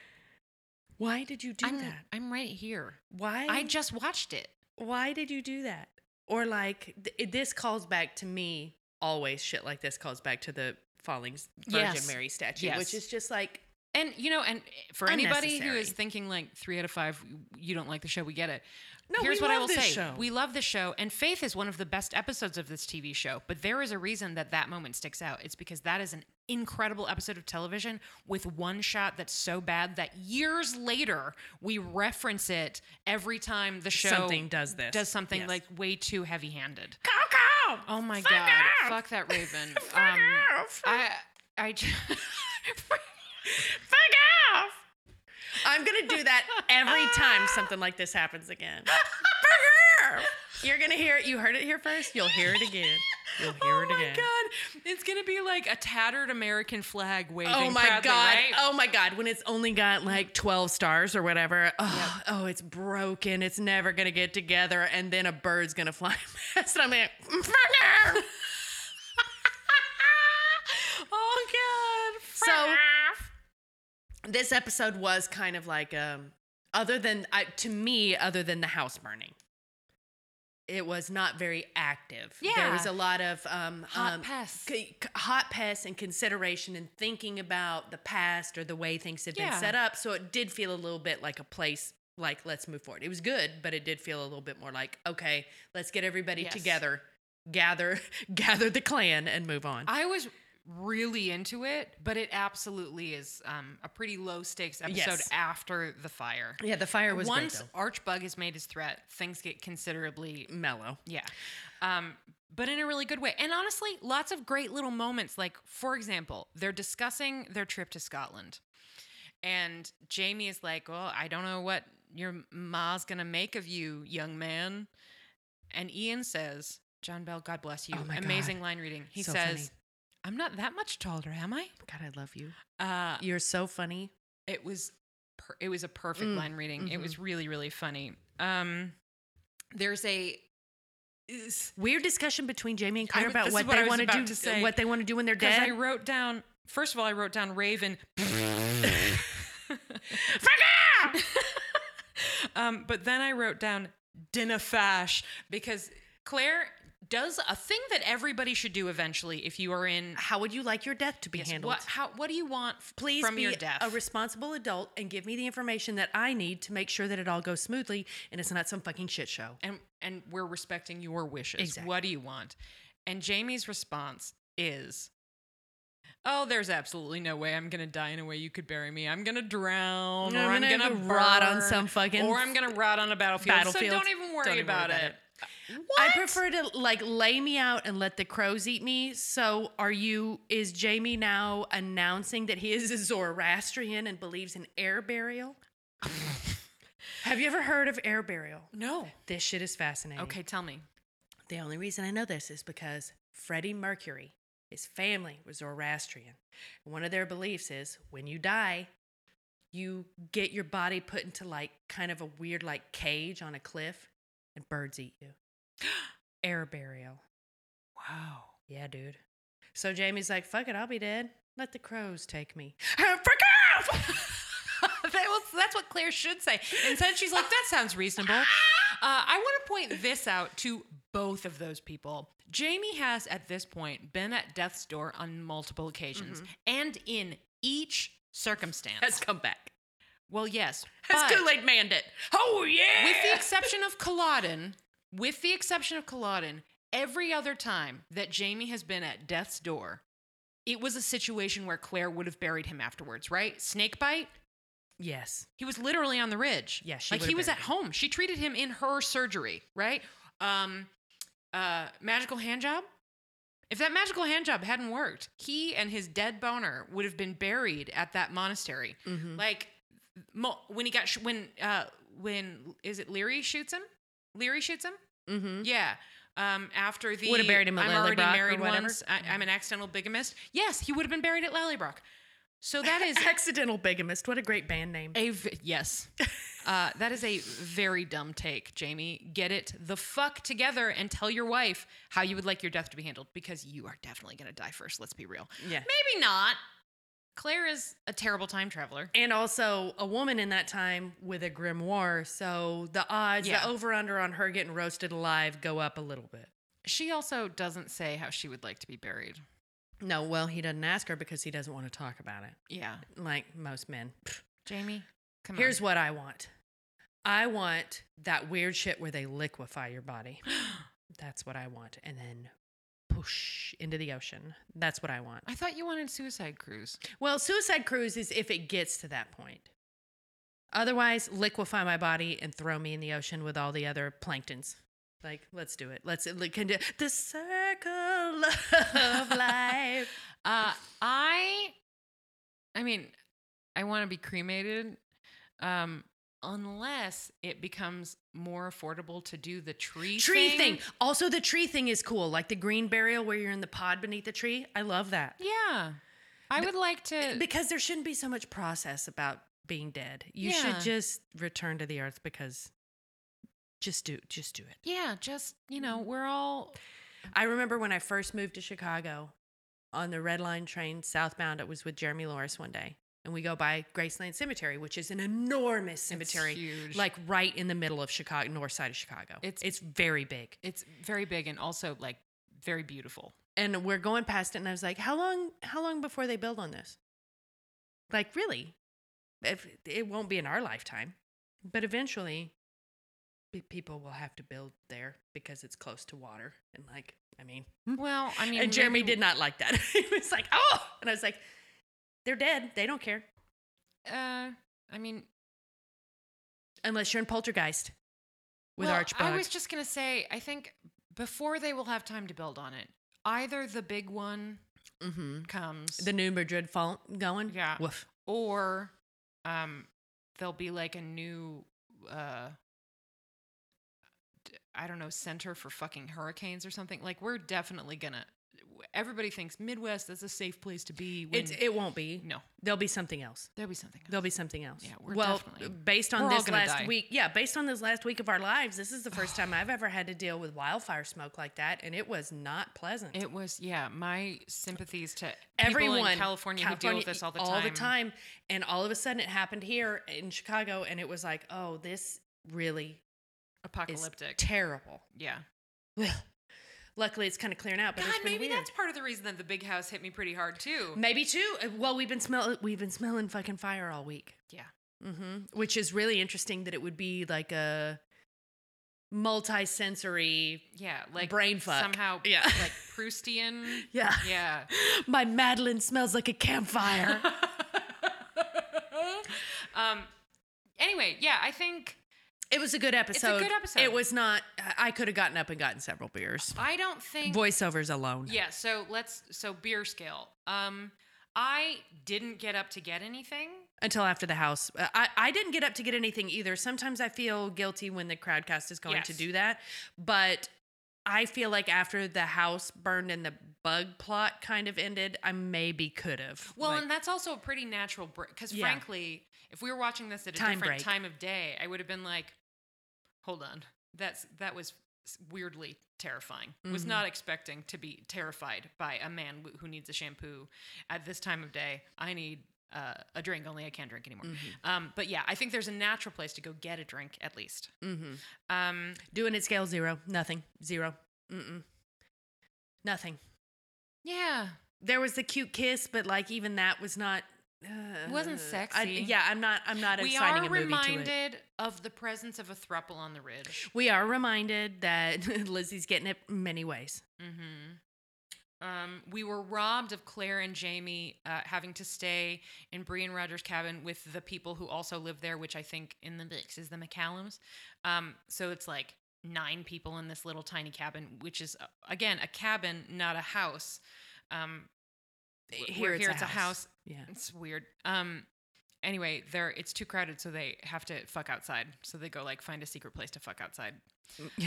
Why did you do I'm that? I'm right here. Why? I just watched it. why did you do that? Or like th- this calls back to me always shit like this calls back to the falling Virgin Yes. Mary statue, Yes. which is just like And you know, and for anybody who is thinking like three out of five, you don't like the show, we get it. No, Here's we what I love will say: show. we love the show, and Faith is one of the best episodes of this TV show. But there is a reason that that moment sticks out. It's because that is an incredible episode of television with one shot that's so bad that years later we reference it every time the show Something does this. does something Yes. like way too heavy-handed. cow cow. Oh my Fuck god! off. Fuck that Raven. Fuck um, off. I I just. Fuck off. I'm gonna do that every time something like this happens again. Fuck off. You're gonna hear it. You heard it here first. You'll hear it again. You'll hear oh it my god! It's gonna be like a tattered American flag waving. Oh my proudly, god! right? Oh my god! When it's only got like twelve stars or whatever, oh, oh, it's broken. It's never gonna get together, and then a bird's gonna fly past, and I'm like, mm, "Fuck off." oh god! So this episode was kind of like um other than I to me other than the house burning. It was not very active. Yeah. There was a lot of um, Hot um, pests. c- hot pests and consideration and thinking about the past or the way things had been set up. So it did feel a little bit like a place like let's move forward. It was good, but it did feel a little bit more like okay, let's get everybody Yes. together, gather gather the clan and move on. I was really into it, but it absolutely is um, a pretty low stakes episode Yes. after the fire. yeah, the fire was Once great Arch Bug has made his threat, things get considerably mellow. Yeah. Um, but in a really good way. And honestly, lots of great little moments. Like, for example, they're discussing their trip to Scotland. And Jamie is like, Well, I don't know what your ma's to make of you, young man. And Ian says, John Bell, God bless you. Oh Amazing God. line reading. He So says, funny. I'm not that much taller, am I? God, I love you. Uh, You're so funny. it was per- it was a perfect Mm, line reading. It was really really funny. Um, there's a is- Weird discussion between Jamie and I was- about this is what what I they was want to about do. to say. What they want to do when they're Because dead. I wrote down, first of all, I wrote down Raven. um, but then I wrote down dinna fash because Claire does a thing that everybody should do eventually if you are in How would you like your death to be Yes, handled? What how what do you want f- Please from be your death? a responsible adult and give me the information that I need to make sure that it all goes smoothly and it's not some fucking shit show. and and we're respecting your wishes. Exactly. What do you want? And Jamie's response is Oh, there's absolutely no way I'm gonna die in a way you could bury me. I'm gonna drown, I'm or I'm gonna gonna, go rot on some fucking or I'm gonna rot on a battlefield. battlefield. So don't even worry, Don't even worry about, about it. I prefer to like lay me out and let the crows eat me. So are you is Jamie now announcing that he is a Zoroastrian and believes in air burial? Have you ever heard of air burial? No. This shit is fascinating. Okay, tell me. The only reason I know this is because Freddie Mercury, his family was Zoroastrian. And one of their beliefs is when you die, you get your body put into like kind of a weird like cage on a cliff and birds eat you. Air burial. Wow. Yeah, dude. So Jamie's like, fuck it, I'll be dead. Let the crows take me. Freak off! that was, that's what Claire should say. Instead, she's like, that sounds reasonable. Uh, I want to point this out to both of those people. Jamie has, at this point, been at death's door on multiple occasions, and in each circumstance. Has come back. well, yes. Has but Kool-Aid manned it. Oh yeah! with the exception of Culloden, with the exception of Culloden, every other time that Jamie has been at death's door, it was a situation where Claire would have buried him afterwards, right? Snake bite, yes. He was literally on the ridge. Yeah, she like he was at him. home. She treated him in her surgery, right? Um, uh, magical hand job. If that magical hand job hadn't worked, he and his dead boner would have been buried at that monastery. Mhm. Like mo- when he got sh- when uh when is it Laoghaire shoots him? Laoghaire shoots him. Mm-hmm. Yeah. Um, after the Would've buried him at I'm already or married whatever. once. I, I'm an accidental bigamist. Yes, he would have been buried at Lallybroch. So that is Accidental Bigamist. What a great band name. a v- yes. Uh, that is a very dumb take, Jamie. Get it the fuck together and tell your wife how you would like your death to be handled because you are definitely going to die first. Let's be real. Yeah. Maybe not. Claire is a terrible time traveler. And also a woman in that time with a grimoire. So the odds, Yeah. the over under on her getting roasted alive go up a little bit. She also doesn't say how she would like to be buried. No, well, he doesn't ask her because he doesn't want to talk about it. Yeah. Like most men. Jamie, come Here's on. what I want I want that weird shit where they liquefy your body. That's what I want. And then push into the ocean. That's what I want. I thought you wanted Suicide Cruise. Well, Suicide Cruise is if it gets to that point. Otherwise, liquefy my body and throw me in the ocean with all the other planktons. Like, let's do it. Let's it can do the circle of life. Uh, I, I mean, I want to be cremated, um, unless it becomes more affordable to do the tree Tree thing. Also, the tree thing is cool. Like the green burial where you're in the pod beneath the tree. I love that. Yeah, I would like to. Eh, because there shouldn't be so much process about being dead. You Yeah. should just return to the earth because just do just do it. yeah, just you know, mm-hmm. we're all. I remember when I first moved to Chicago on the Red Line train southbound. It was with Jeremy Lawrence one day, and we go by Graceland Cemetery, which is an enormous cemetery, like right in the middle of Chicago, north side of Chicago. It's- it's very big, It's very big and also like very beautiful. and we're going past it, and I was like, "How long? How long before they build on this? Like, really? If it won't be in our lifetime, but eventually." pe- People will have to build there because it's close to water, and like, I mean, Well, I mean, and Jeremy maybe- did not like that. he was like, "Oh," and I was like, "They're dead. They don't care Uh, I mean, unless you're in Poltergeist with well, Archibald." I was just gonna say, I think before they will have time to build on it, either the big one mm-hmm. comes, the New Madrid fault going. Yeah. Woof. or um, there'll be like a new, uh, I don't know, center for fucking hurricanes or something. Like we're definitely gonna. Everybody thinks Midwest is a safe place to be. When, It's it won't be. no, There'll be something else. there'll be something. Else. There'll be something else. Yeah, we're well, definitely- based on this last die. week. Yeah, based on this last week of our lives, this is the first time I've ever had to deal with wildfire smoke like that, and it was not pleasant. It was yeah. My sympathies to Everyone in California, who deal with this all the time. all the time, and all of a sudden it happened here in Chicago, and it was like, oh, this really Apocalyptic. terrible. yeah. Luckily, it's kind of clearing out, but God, maybe weird. that's part of the reason that the big house hit me pretty hard too. Maybe too. Uh, Well, we've been smell we've been smelling fucking fire all week. Yeah. hmm Which is really interesting that it would be like a multi-sensory. Yeah, like Brain fuck. somehow Yeah. like Proustian. Yeah. Yeah. My madeleine smells like a campfire. um anyway, yeah, I think it was a good episode. It's a good episode. It was not. I could have gotten up and gotten several beers. I don't think Voiceovers alone. Yeah, so let's so beer scale. Um I didn't get up to get anything. Until after the house, Uh, I I didn't get up to get anything either. Sometimes I feel guilty when the crowdcast is going to do that, but I feel like after the house burned and the bug plot kind of ended, I maybe could have. Well, Like, and that's also a pretty natural break because Yeah. frankly, if we were watching this at a Time different break. time of day, I would have been like, "Hold on, that's that was weirdly terrifying. Was Mhm. not expecting to be terrified by a man wh- who needs a shampoo at this time of day. I need." Uh, a drink only I can't drink anymore. Mhm. Um, but yeah, I think there's a natural place to go get a drink at least. mhm. Um, doing it scale zero, nothing, zero, mm-mm, nothing. yeah, There was the cute kiss, but like even that was not. Uh, Wasn't I- sexy. yeah, I'm not. I'm not we assigning are a movie to it. reminded of the presence of a thruple on the ridge. We are reminded that Lizzie's getting it many ways. Mm-hmm. Um, we were robbed of Claire and Jamie uh, having to stay in Bree and Roger's cabin with the people who also live there, which I think in the mix is the McCallums. Um, so it's like nine people in this little tiny cabin, which is uh, again a cabin, not a house. Um, w- Here, it's, here a it's a house. Yeah. It's weird. Um, anyway, there it's too crowded, so they have to fuck outside. So they go like find a secret place to fuck outside.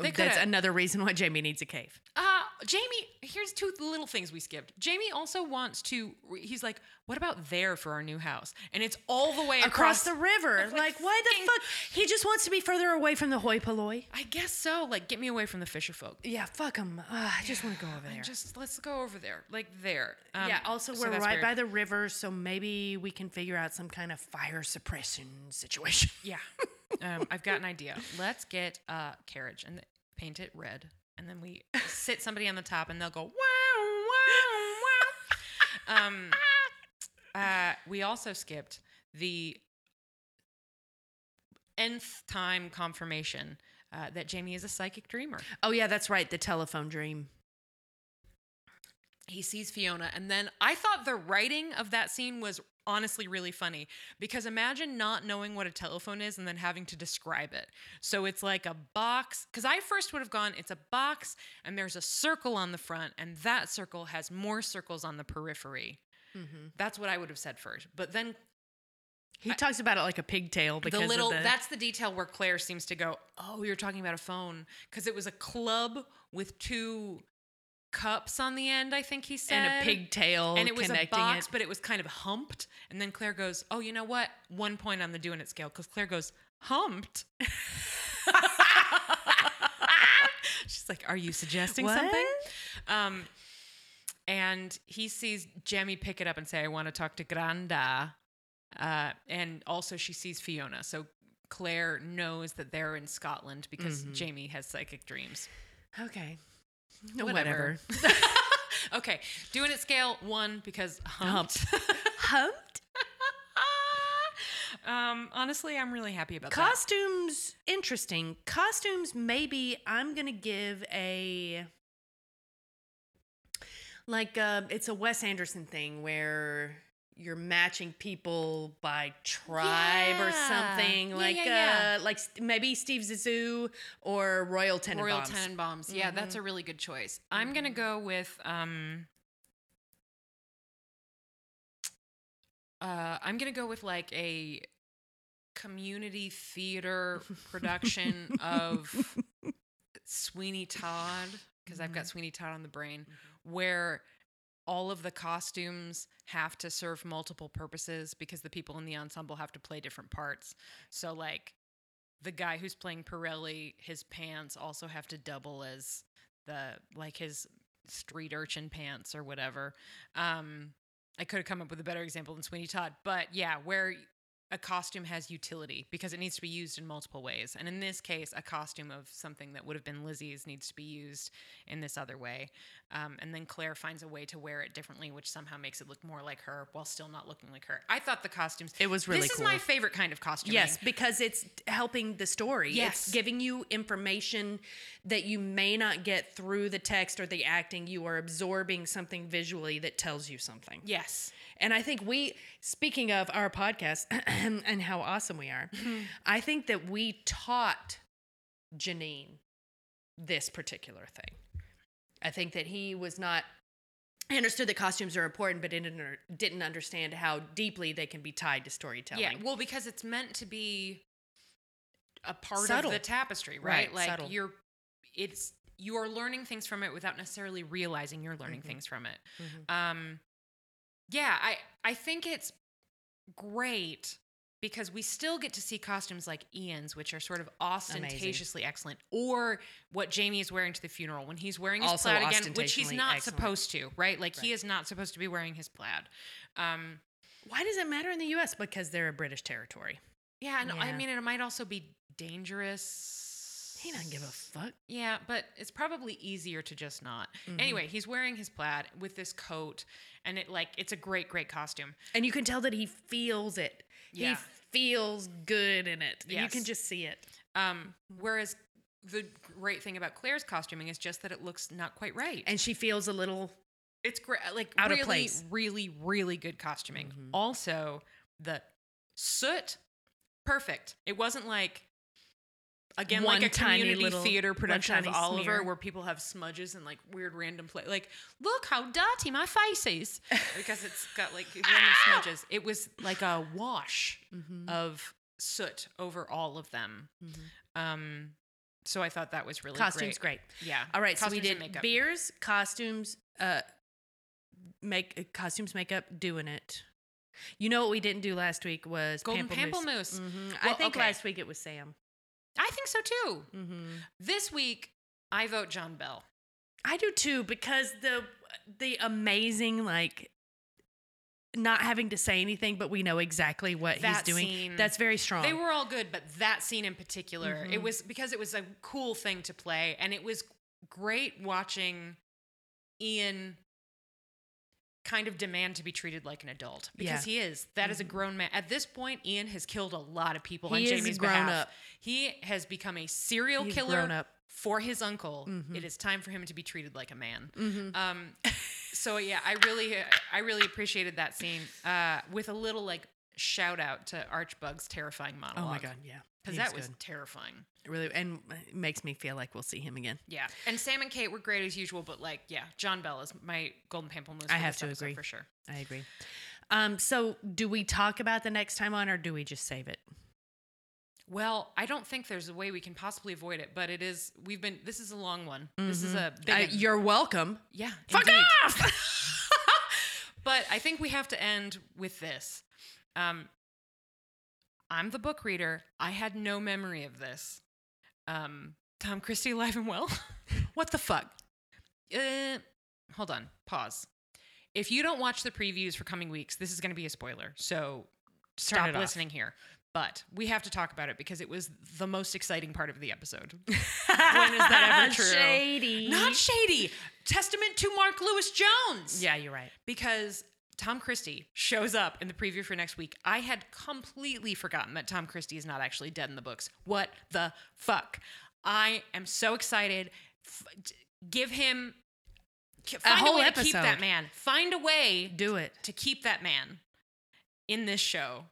They That's coulda- another reason why Jamie needs a cave. Uh, Jamie, here's two little things we skipped. Jamie also wants to, he's like, what about there for our new house? And it's all the way Across across, the river. Like, Like, why the fucking- fuck? He just wants to be further away from the hoi polloi. I guess so. Like, get me away from the fisher folk. Yeah, fuck him. I just want to go over there. Just let's go over there, like there. Um, yeah, also, so we're that's right weird. by the river, so maybe we can figure out some kind of fire suppression situation. Yeah, um, I've got an idea. Let's get a carriage and paint it red, and then we sit somebody on the top, and they'll go wow, wow, wow. um, uh, we also skipped the nth time confirmation uh, that Jamie is a psychic dreamer. Oh, yeah, that's right. The telephone dream. He sees Fiona, and then I thought the writing of that scene was honestly really funny because imagine not knowing what a telephone is and then having to describe it. So it's like a box, because I first would have gone, it's a box, and there's a circle on the front, and that circle has more circles on the periphery. Mm-hmm. That's what I would have said first. But then He I- talks about it like a pigtail because the little the, that's the detail where Claire seems to go, "Oh, you're talking about a phone because it was a club with two cups on the end, I think he said. and a pigtail and it was a box, it. but it was kind of humped. And then Claire goes, "Oh, you know what? One point on the doing it scale because Claire goes humped." She's like, "Are you suggesting What? something?" Um, and he sees Jamie pick it up and say, "I want to talk to Granda," uh, and also she sees Fiona. So Claire knows that they're in Scotland because Mhm. Jamie has psychic dreams. Okay. Whatever. okay, doing it scale one because humped. Humped. um, honestly, I'm really happy about that. Costumes, interesting. Costumes, maybe I'm gonna give a like uh it's a Wes Anderson thing where you're matching people by tribe or something Yeah, like yeah, uh like maybe Steve Zissou or Royal Tenenbaums. Royal Tenenbaums. Yeah, that's a really good choice. I'm gonna go with um. Uh, I'm gonna go with like a community theater production of Sweeney Todd because I've got Sweeney Todd on the brain, where all of the costumes have to serve multiple purposes because the people in the ensemble have to play different parts. So like the guy who's playing Pirelli, his pants also have to double as the like his street urchin pants or whatever. Um I could have come up with a better example than Sweeney Todd, but yeah, where a costume has utility because it needs to be used in multiple ways. And in this case, a costume of something that would have been Lizzie's needs to be used in this other way. Um, and then Claire finds a way to wear it differently, which somehow makes it look more like her while still not looking like her. I thought the costumes. It was really This cool. is my favorite kind of costume. Yes, because it's helping the story. Yes. It's giving you information that you may not get through the text or the acting. You are absorbing something visually that tells you something. Yes. And I think we, speaking of our podcast and how awesome we are, I think that we taught Janine this particular thing. I think that he was not. I understood that costumes are important, but didn't didn't understand how deeply they can be tied to storytelling. Yeah, well, because it's meant to be a part Subtle. of the tapestry, Right, right? Like subtle. you're, it's you are learning things from it without necessarily realizing you're learning things from it. Mhm. Um, yeah, I I think it's great because we still get to see costumes like Ian's, which are sort of ostentatiously excellent, or what Jamie is wearing to the funeral when he's wearing his Also plaid again, which he's not excellent. supposed to, right? Like he is not supposed to be wearing his plaid. Um, Why does it matter in the U.S.? Because they're a British territory. Yeah, and I mean, it might also be dangerous. He doesn't give a fuck. Yeah, but it's probably easier to just not. Mhm. Anyway, he's wearing his plaid with this coat, and it like it's a great, great costume. And you can tell that he feels it. Yeah. He feels good in it. You can just see it. Um, whereas the great thing about Claire's costuming is just that it looks not quite right. And she feels a little it's great, like Out of really, place. really, really good costuming. Mhm. Also, the soot, perfect. It wasn't like. Again, One like a tiny community little- theater production of Oliver, smear. where people have smudges and like weird random play. Like, look how dirty my face is, because it's got like random smudges. It was like a wash Mm-hmm. of soot over all of them. Um, so I thought that was really costumes great. great. Yeah. All right, so we did makeup. beers, costumes, uh, make uh, costumes, makeup, doing it. You know what we didn't do last week was Golden pamplemousse. pamplemousse. Mhm. I think okay. last week it was Sam. I think so too. Mm-hmm. This week, I vote John Bell. I do too because the the amazing like not having to say anything, but we know exactly what he's doing. scene- That's very strong. They were all good, but that scene in particular, it Mhm. was because it was a cool thing to play, and it was great watching Ian kind of demand to be treated like an adult because Yeah. he is. That is a grown man. At this point, Ian has killed a lot of people on He is Jamie's grown behalf. up. He has become a serial He's killer grown up. for his uncle. Mhm. It is time for him to be treated like a man. Mhm. Um, so yeah, I really, I really appreciated that scene. Uh, with a little like shout out to Arch Bug's terrifying monologue. Oh my god, yeah. Because that was good. terrifying. really and it makes me feel like we'll see him again. Yeah, and Sam and Kate were great as usual, but like, yeah, John Bell is my golden pamplemousse. I have to agree. for sure. I agree. Um, so do we talk about the next time on, or do we just save it? Well, I don't think there's a way we can possibly avoid it, but it is. We've been. This is a long one. This is a big. Uh, one. you're welcome. yeah, Fuck indeed. off. but I think we have to end with this. Um, I'm the book reader. I had no memory of this. Um, Tom Christie alive and well. what the fuck? Uh, hold on. Pause. If you don't watch the previews for coming weeks, this is going to be a spoiler. So stop off. listening here. But we have to talk about it because it was the most exciting part of the episode. when is that ever true? Shady. Not shady. Testament to Mark Lewis Jones yeah, you're right. because Tom Christie shows up in the preview for next week. I had completely forgotten that Tom Christie is not actually dead in the books. What the fuck? I am so excited. F- give him find a, whole way to keep that man. Find a way Do it to keep that man in this show.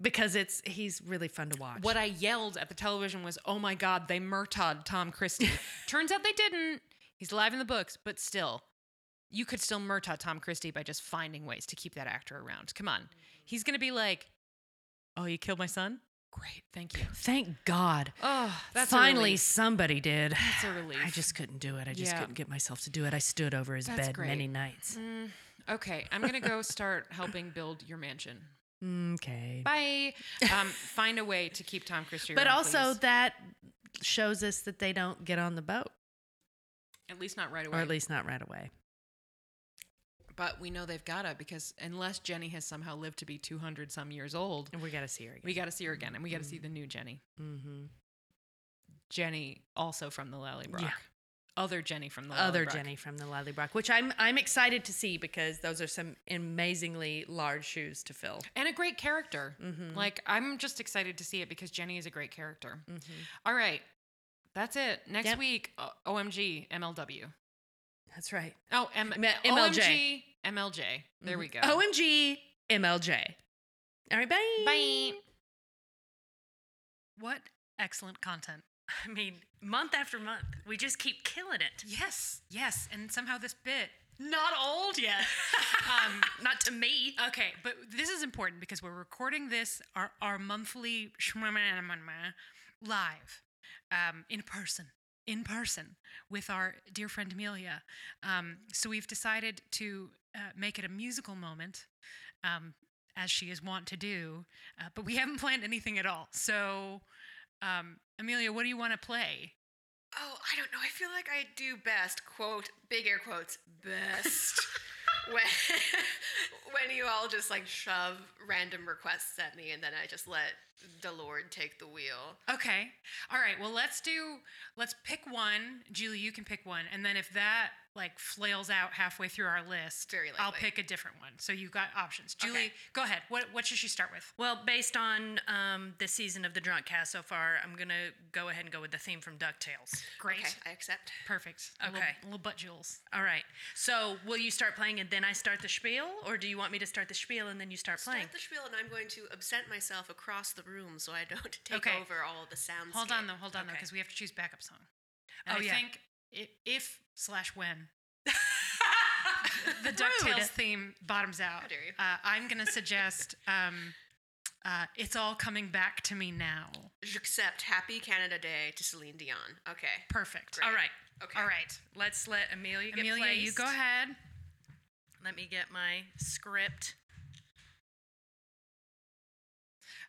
because it's he's really fun to watch. What I yelled at the television was, "Oh my god, they Murtagh'd Tom Christie." Turns out they didn't. He's alive in the books, but still, you could still Murtagh'd Tom Christie by just finding ways to keep that actor around. Come on, he's gonna be like, "Oh, you killed my son? Great, thank you." Thank God. Oh, that's Finally, somebody did. That's a relief. I just couldn't do it. I just Yeah. couldn't get myself to do it. I stood over his That's bed great. many nights. Mm, okay, I'm gonna go start helping build your mansion. Okay. Bye. Um, find a way to keep Tom Christie. But around, also please. that shows us that they don't get on the boat, at least not right away. or at least not right away. But we know they've gotta because unless Jenny has somehow lived to be 200 some years old, And we got to see her again. we gotta see her again and we gotta see the new Jenny. mm-hmm. Jenny also from the Lallybroch. Yeah. Other Jenny from the Other Lallybroch. Jenny from the Lallybroch, which I'm I'm excited to see because those are some amazingly large shoes to fill. And a great character. Mm-hmm. Like, I'm just excited to see it because Jenny is a great character. All right. That's it. Next Yep. week, uh, OMG, MLW. That's right. Oh, M- M- MLJ. OMG, MLJ. There we go. OMG MLJ. All right, bye. Bye. What excellent content. I mean, month after month, we just keep killing it. Yes, yes. And somehow this bit, not old yet. um, Not to me. okay, but this is important because we're recording this, our, our monthly live um, in person. In person with our dear friend Amelia. Um, so we've decided to uh, make it a musical moment, um, as she is wont to do, uh, but we haven't planned anything at all. So, um, Amelia, what do you want to play? Oh, I don't know. I feel like I do best, quote, big air quotes, best, when, when you all just like shove random requests at me and then I just let the Lord take the wheel. Okay. All right. Well, let's do. Let's pick one. Julie, you can pick one, and then if that like flails out halfway through our list, Very I'll pick a different one. So you've got options. Julie, Okay. go ahead. What what should she start with? Well, based on um, this season of the Drunk Cast so far, I'm gonna go ahead and go with the theme from Ducktales. Great. Okay, I accept. Perfect. A little- Okay. Little, butt jewels. All right. So, will you start playing and then I start the spiel, or do you want me to start the spiel and then you start playing? Start the spiel and I'm going to absent myself across the room so I don't take Okay. over all the sounds. Hold on though. Hold on though, because we have to choose backup song. And Oh, I yeah. think i if slash when the Rude. Ducktales theme bottoms out, How dare you. Uh, I'm gonna suggest. Um, uh, it's all coming back to me now. Except Happy Canada Day to Celine Dion. Okay. Perfect. Great. All right. Okay. All right. Let's let Amelia get Amelia, you go ahead. Let me get my script.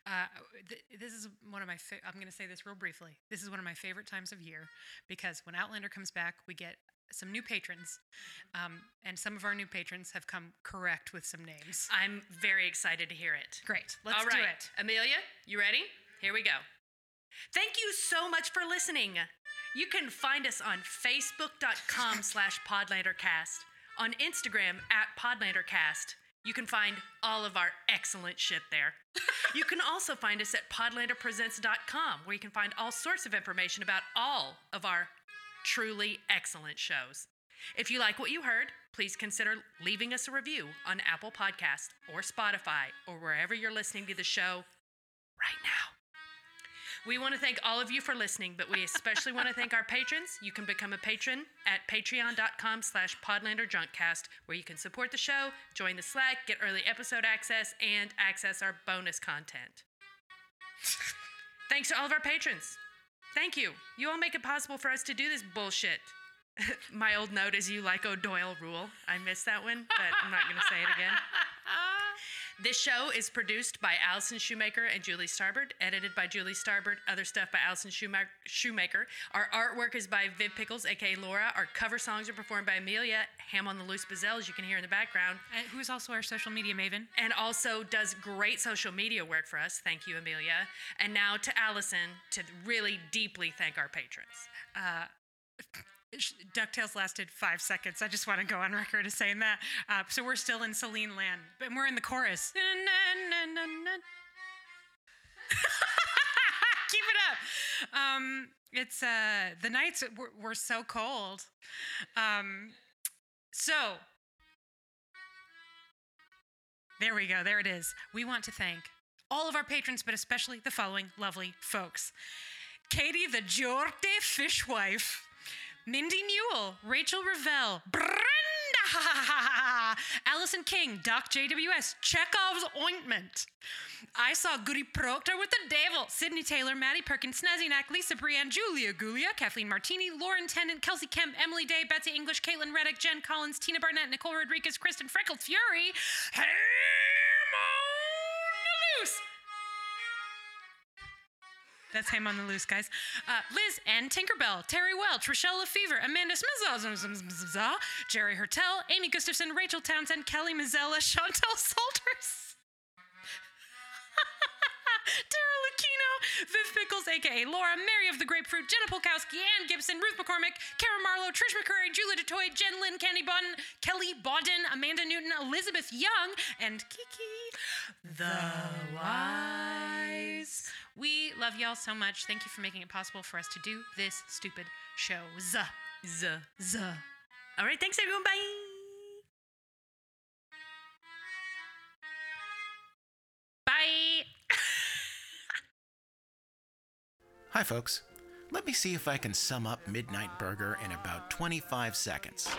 Uh, th- this is one of my. Fa- I'm going to say this real briefly. This is one of my favorite times of year because when Outlander comes back, we get some new patrons, um, and some of our new patrons have come correct with some names. I'm very excited to hear it. Great. Let's All do it. Amelia, you ready? Here we go. Thank you so much for listening. You can find us on facebook.com slash podlandercast, on Instagram at podlandercast. You can find all of our excellent shit there. you can also find us at podlanderpresents.com, where you can find all sorts of information about all of our truly excellent shows. If you like what you heard, please consider leaving us a review on Apple Podcast or Spotify or wherever you're listening to the show right now. We want to thank all of you for listening, but we especially want to thank our patrons. You can become a patron at patreon.com slash podlanderdrunkcast, where you can support the show, join the Slack, get early episode access, and access our bonus content. Thanks to all of our patrons. Thank you. You all make it possible for us to do this bullshit. My old note is you like O'Doyle rule. I missed that one, but I'm not going to say it again. This show is produced by Allison Shoemaker and Julie Starbird, edited by Julie Starbird, other stuff by Allison Shoemaker. Our artwork is by Viv Pickles, aka Laura. Our cover songs are performed by Amelia, Ham on the Loose Bazelles, you can hear in the background, And who's also our social media maven? and also does great social media work for us. Thank you, Amelia. And now to Allison to really deeply thank our patrons. Sh- DuckTales lasted five seconds. I just want to go on record as saying that. Uh, so we're still in Celine land, but we're in the chorus. Keep it up. Um, it's uh, the nights were, were so cold. Um, so there we go. There it is. We want to thank all of our patrons, but especially the following lovely folks. Katie the Jorte Fishwife, Mindy Newell, Rachel Revell, Brenda, Allison King, Doc JWS, Chekhov's Ointment. I saw Goody Proctor with the Devil, Sydney Taylor, Maddie Perkins, Snazzy Knack, Lisa Brienne, Julia Gulia, Kathleen Martini, Lauren Tennant, Kelsey Kemp, Emily Day, Betsy English, Caitlin Reddick, Jen Collins, Tina Barnett, Nicole Rodriguez, Kristen Freckled Fury, Ham That's him on the loose, guys. Uh, Liz and Tinkerbell, Terry Welch, Rochelle Lefevre, Amanda Smith, Jerry Hertel, Amy Gustafson, Rachel Townsend, Kelly Mazzella, Chantel Salters. Tara Lucchino, Viv Pickles, aka Laura, Mary of the Grapefruit, Jenna Polkowski, Ann Gibson, Ruth McCormick, Kara Marlowe, Trish McCurry, Julia DeToy, Jen Lynn, Candy Bodden, Kelly Bodden, Amanda Newton, Elizabeth Young, and Kiki the Wise. We love y'all so much. Thank you for making it possible for us to do this stupid show. Z. Z. Z. All right, thanks everyone. Bye. Bye. Hi, folks. Let me see if I can sum up Midnight Burger in about 25 seconds.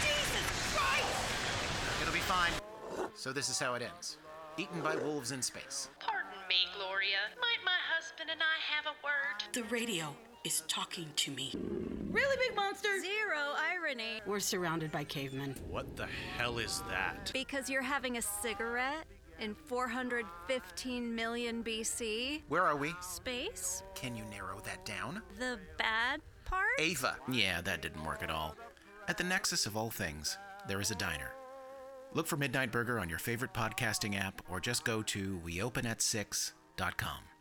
Jesus Christ! It'll be fine. So, this is how it ends Eaten by wolves in space. Pardon me, Gloria. Might my husband and I have a word? The radio is talking to me. Really big monster? Zero irony. We're surrounded by cavemen. What the hell is that? Because you're having a cigarette in 415 million BC. Where are we? Space? Can you narrow that down? The bad part? Ava. Yeah, that didn't work at all. At the nexus of all things, there is a diner. Look for Midnight Burger on your favorite podcasting app or just go to weopenat6.com.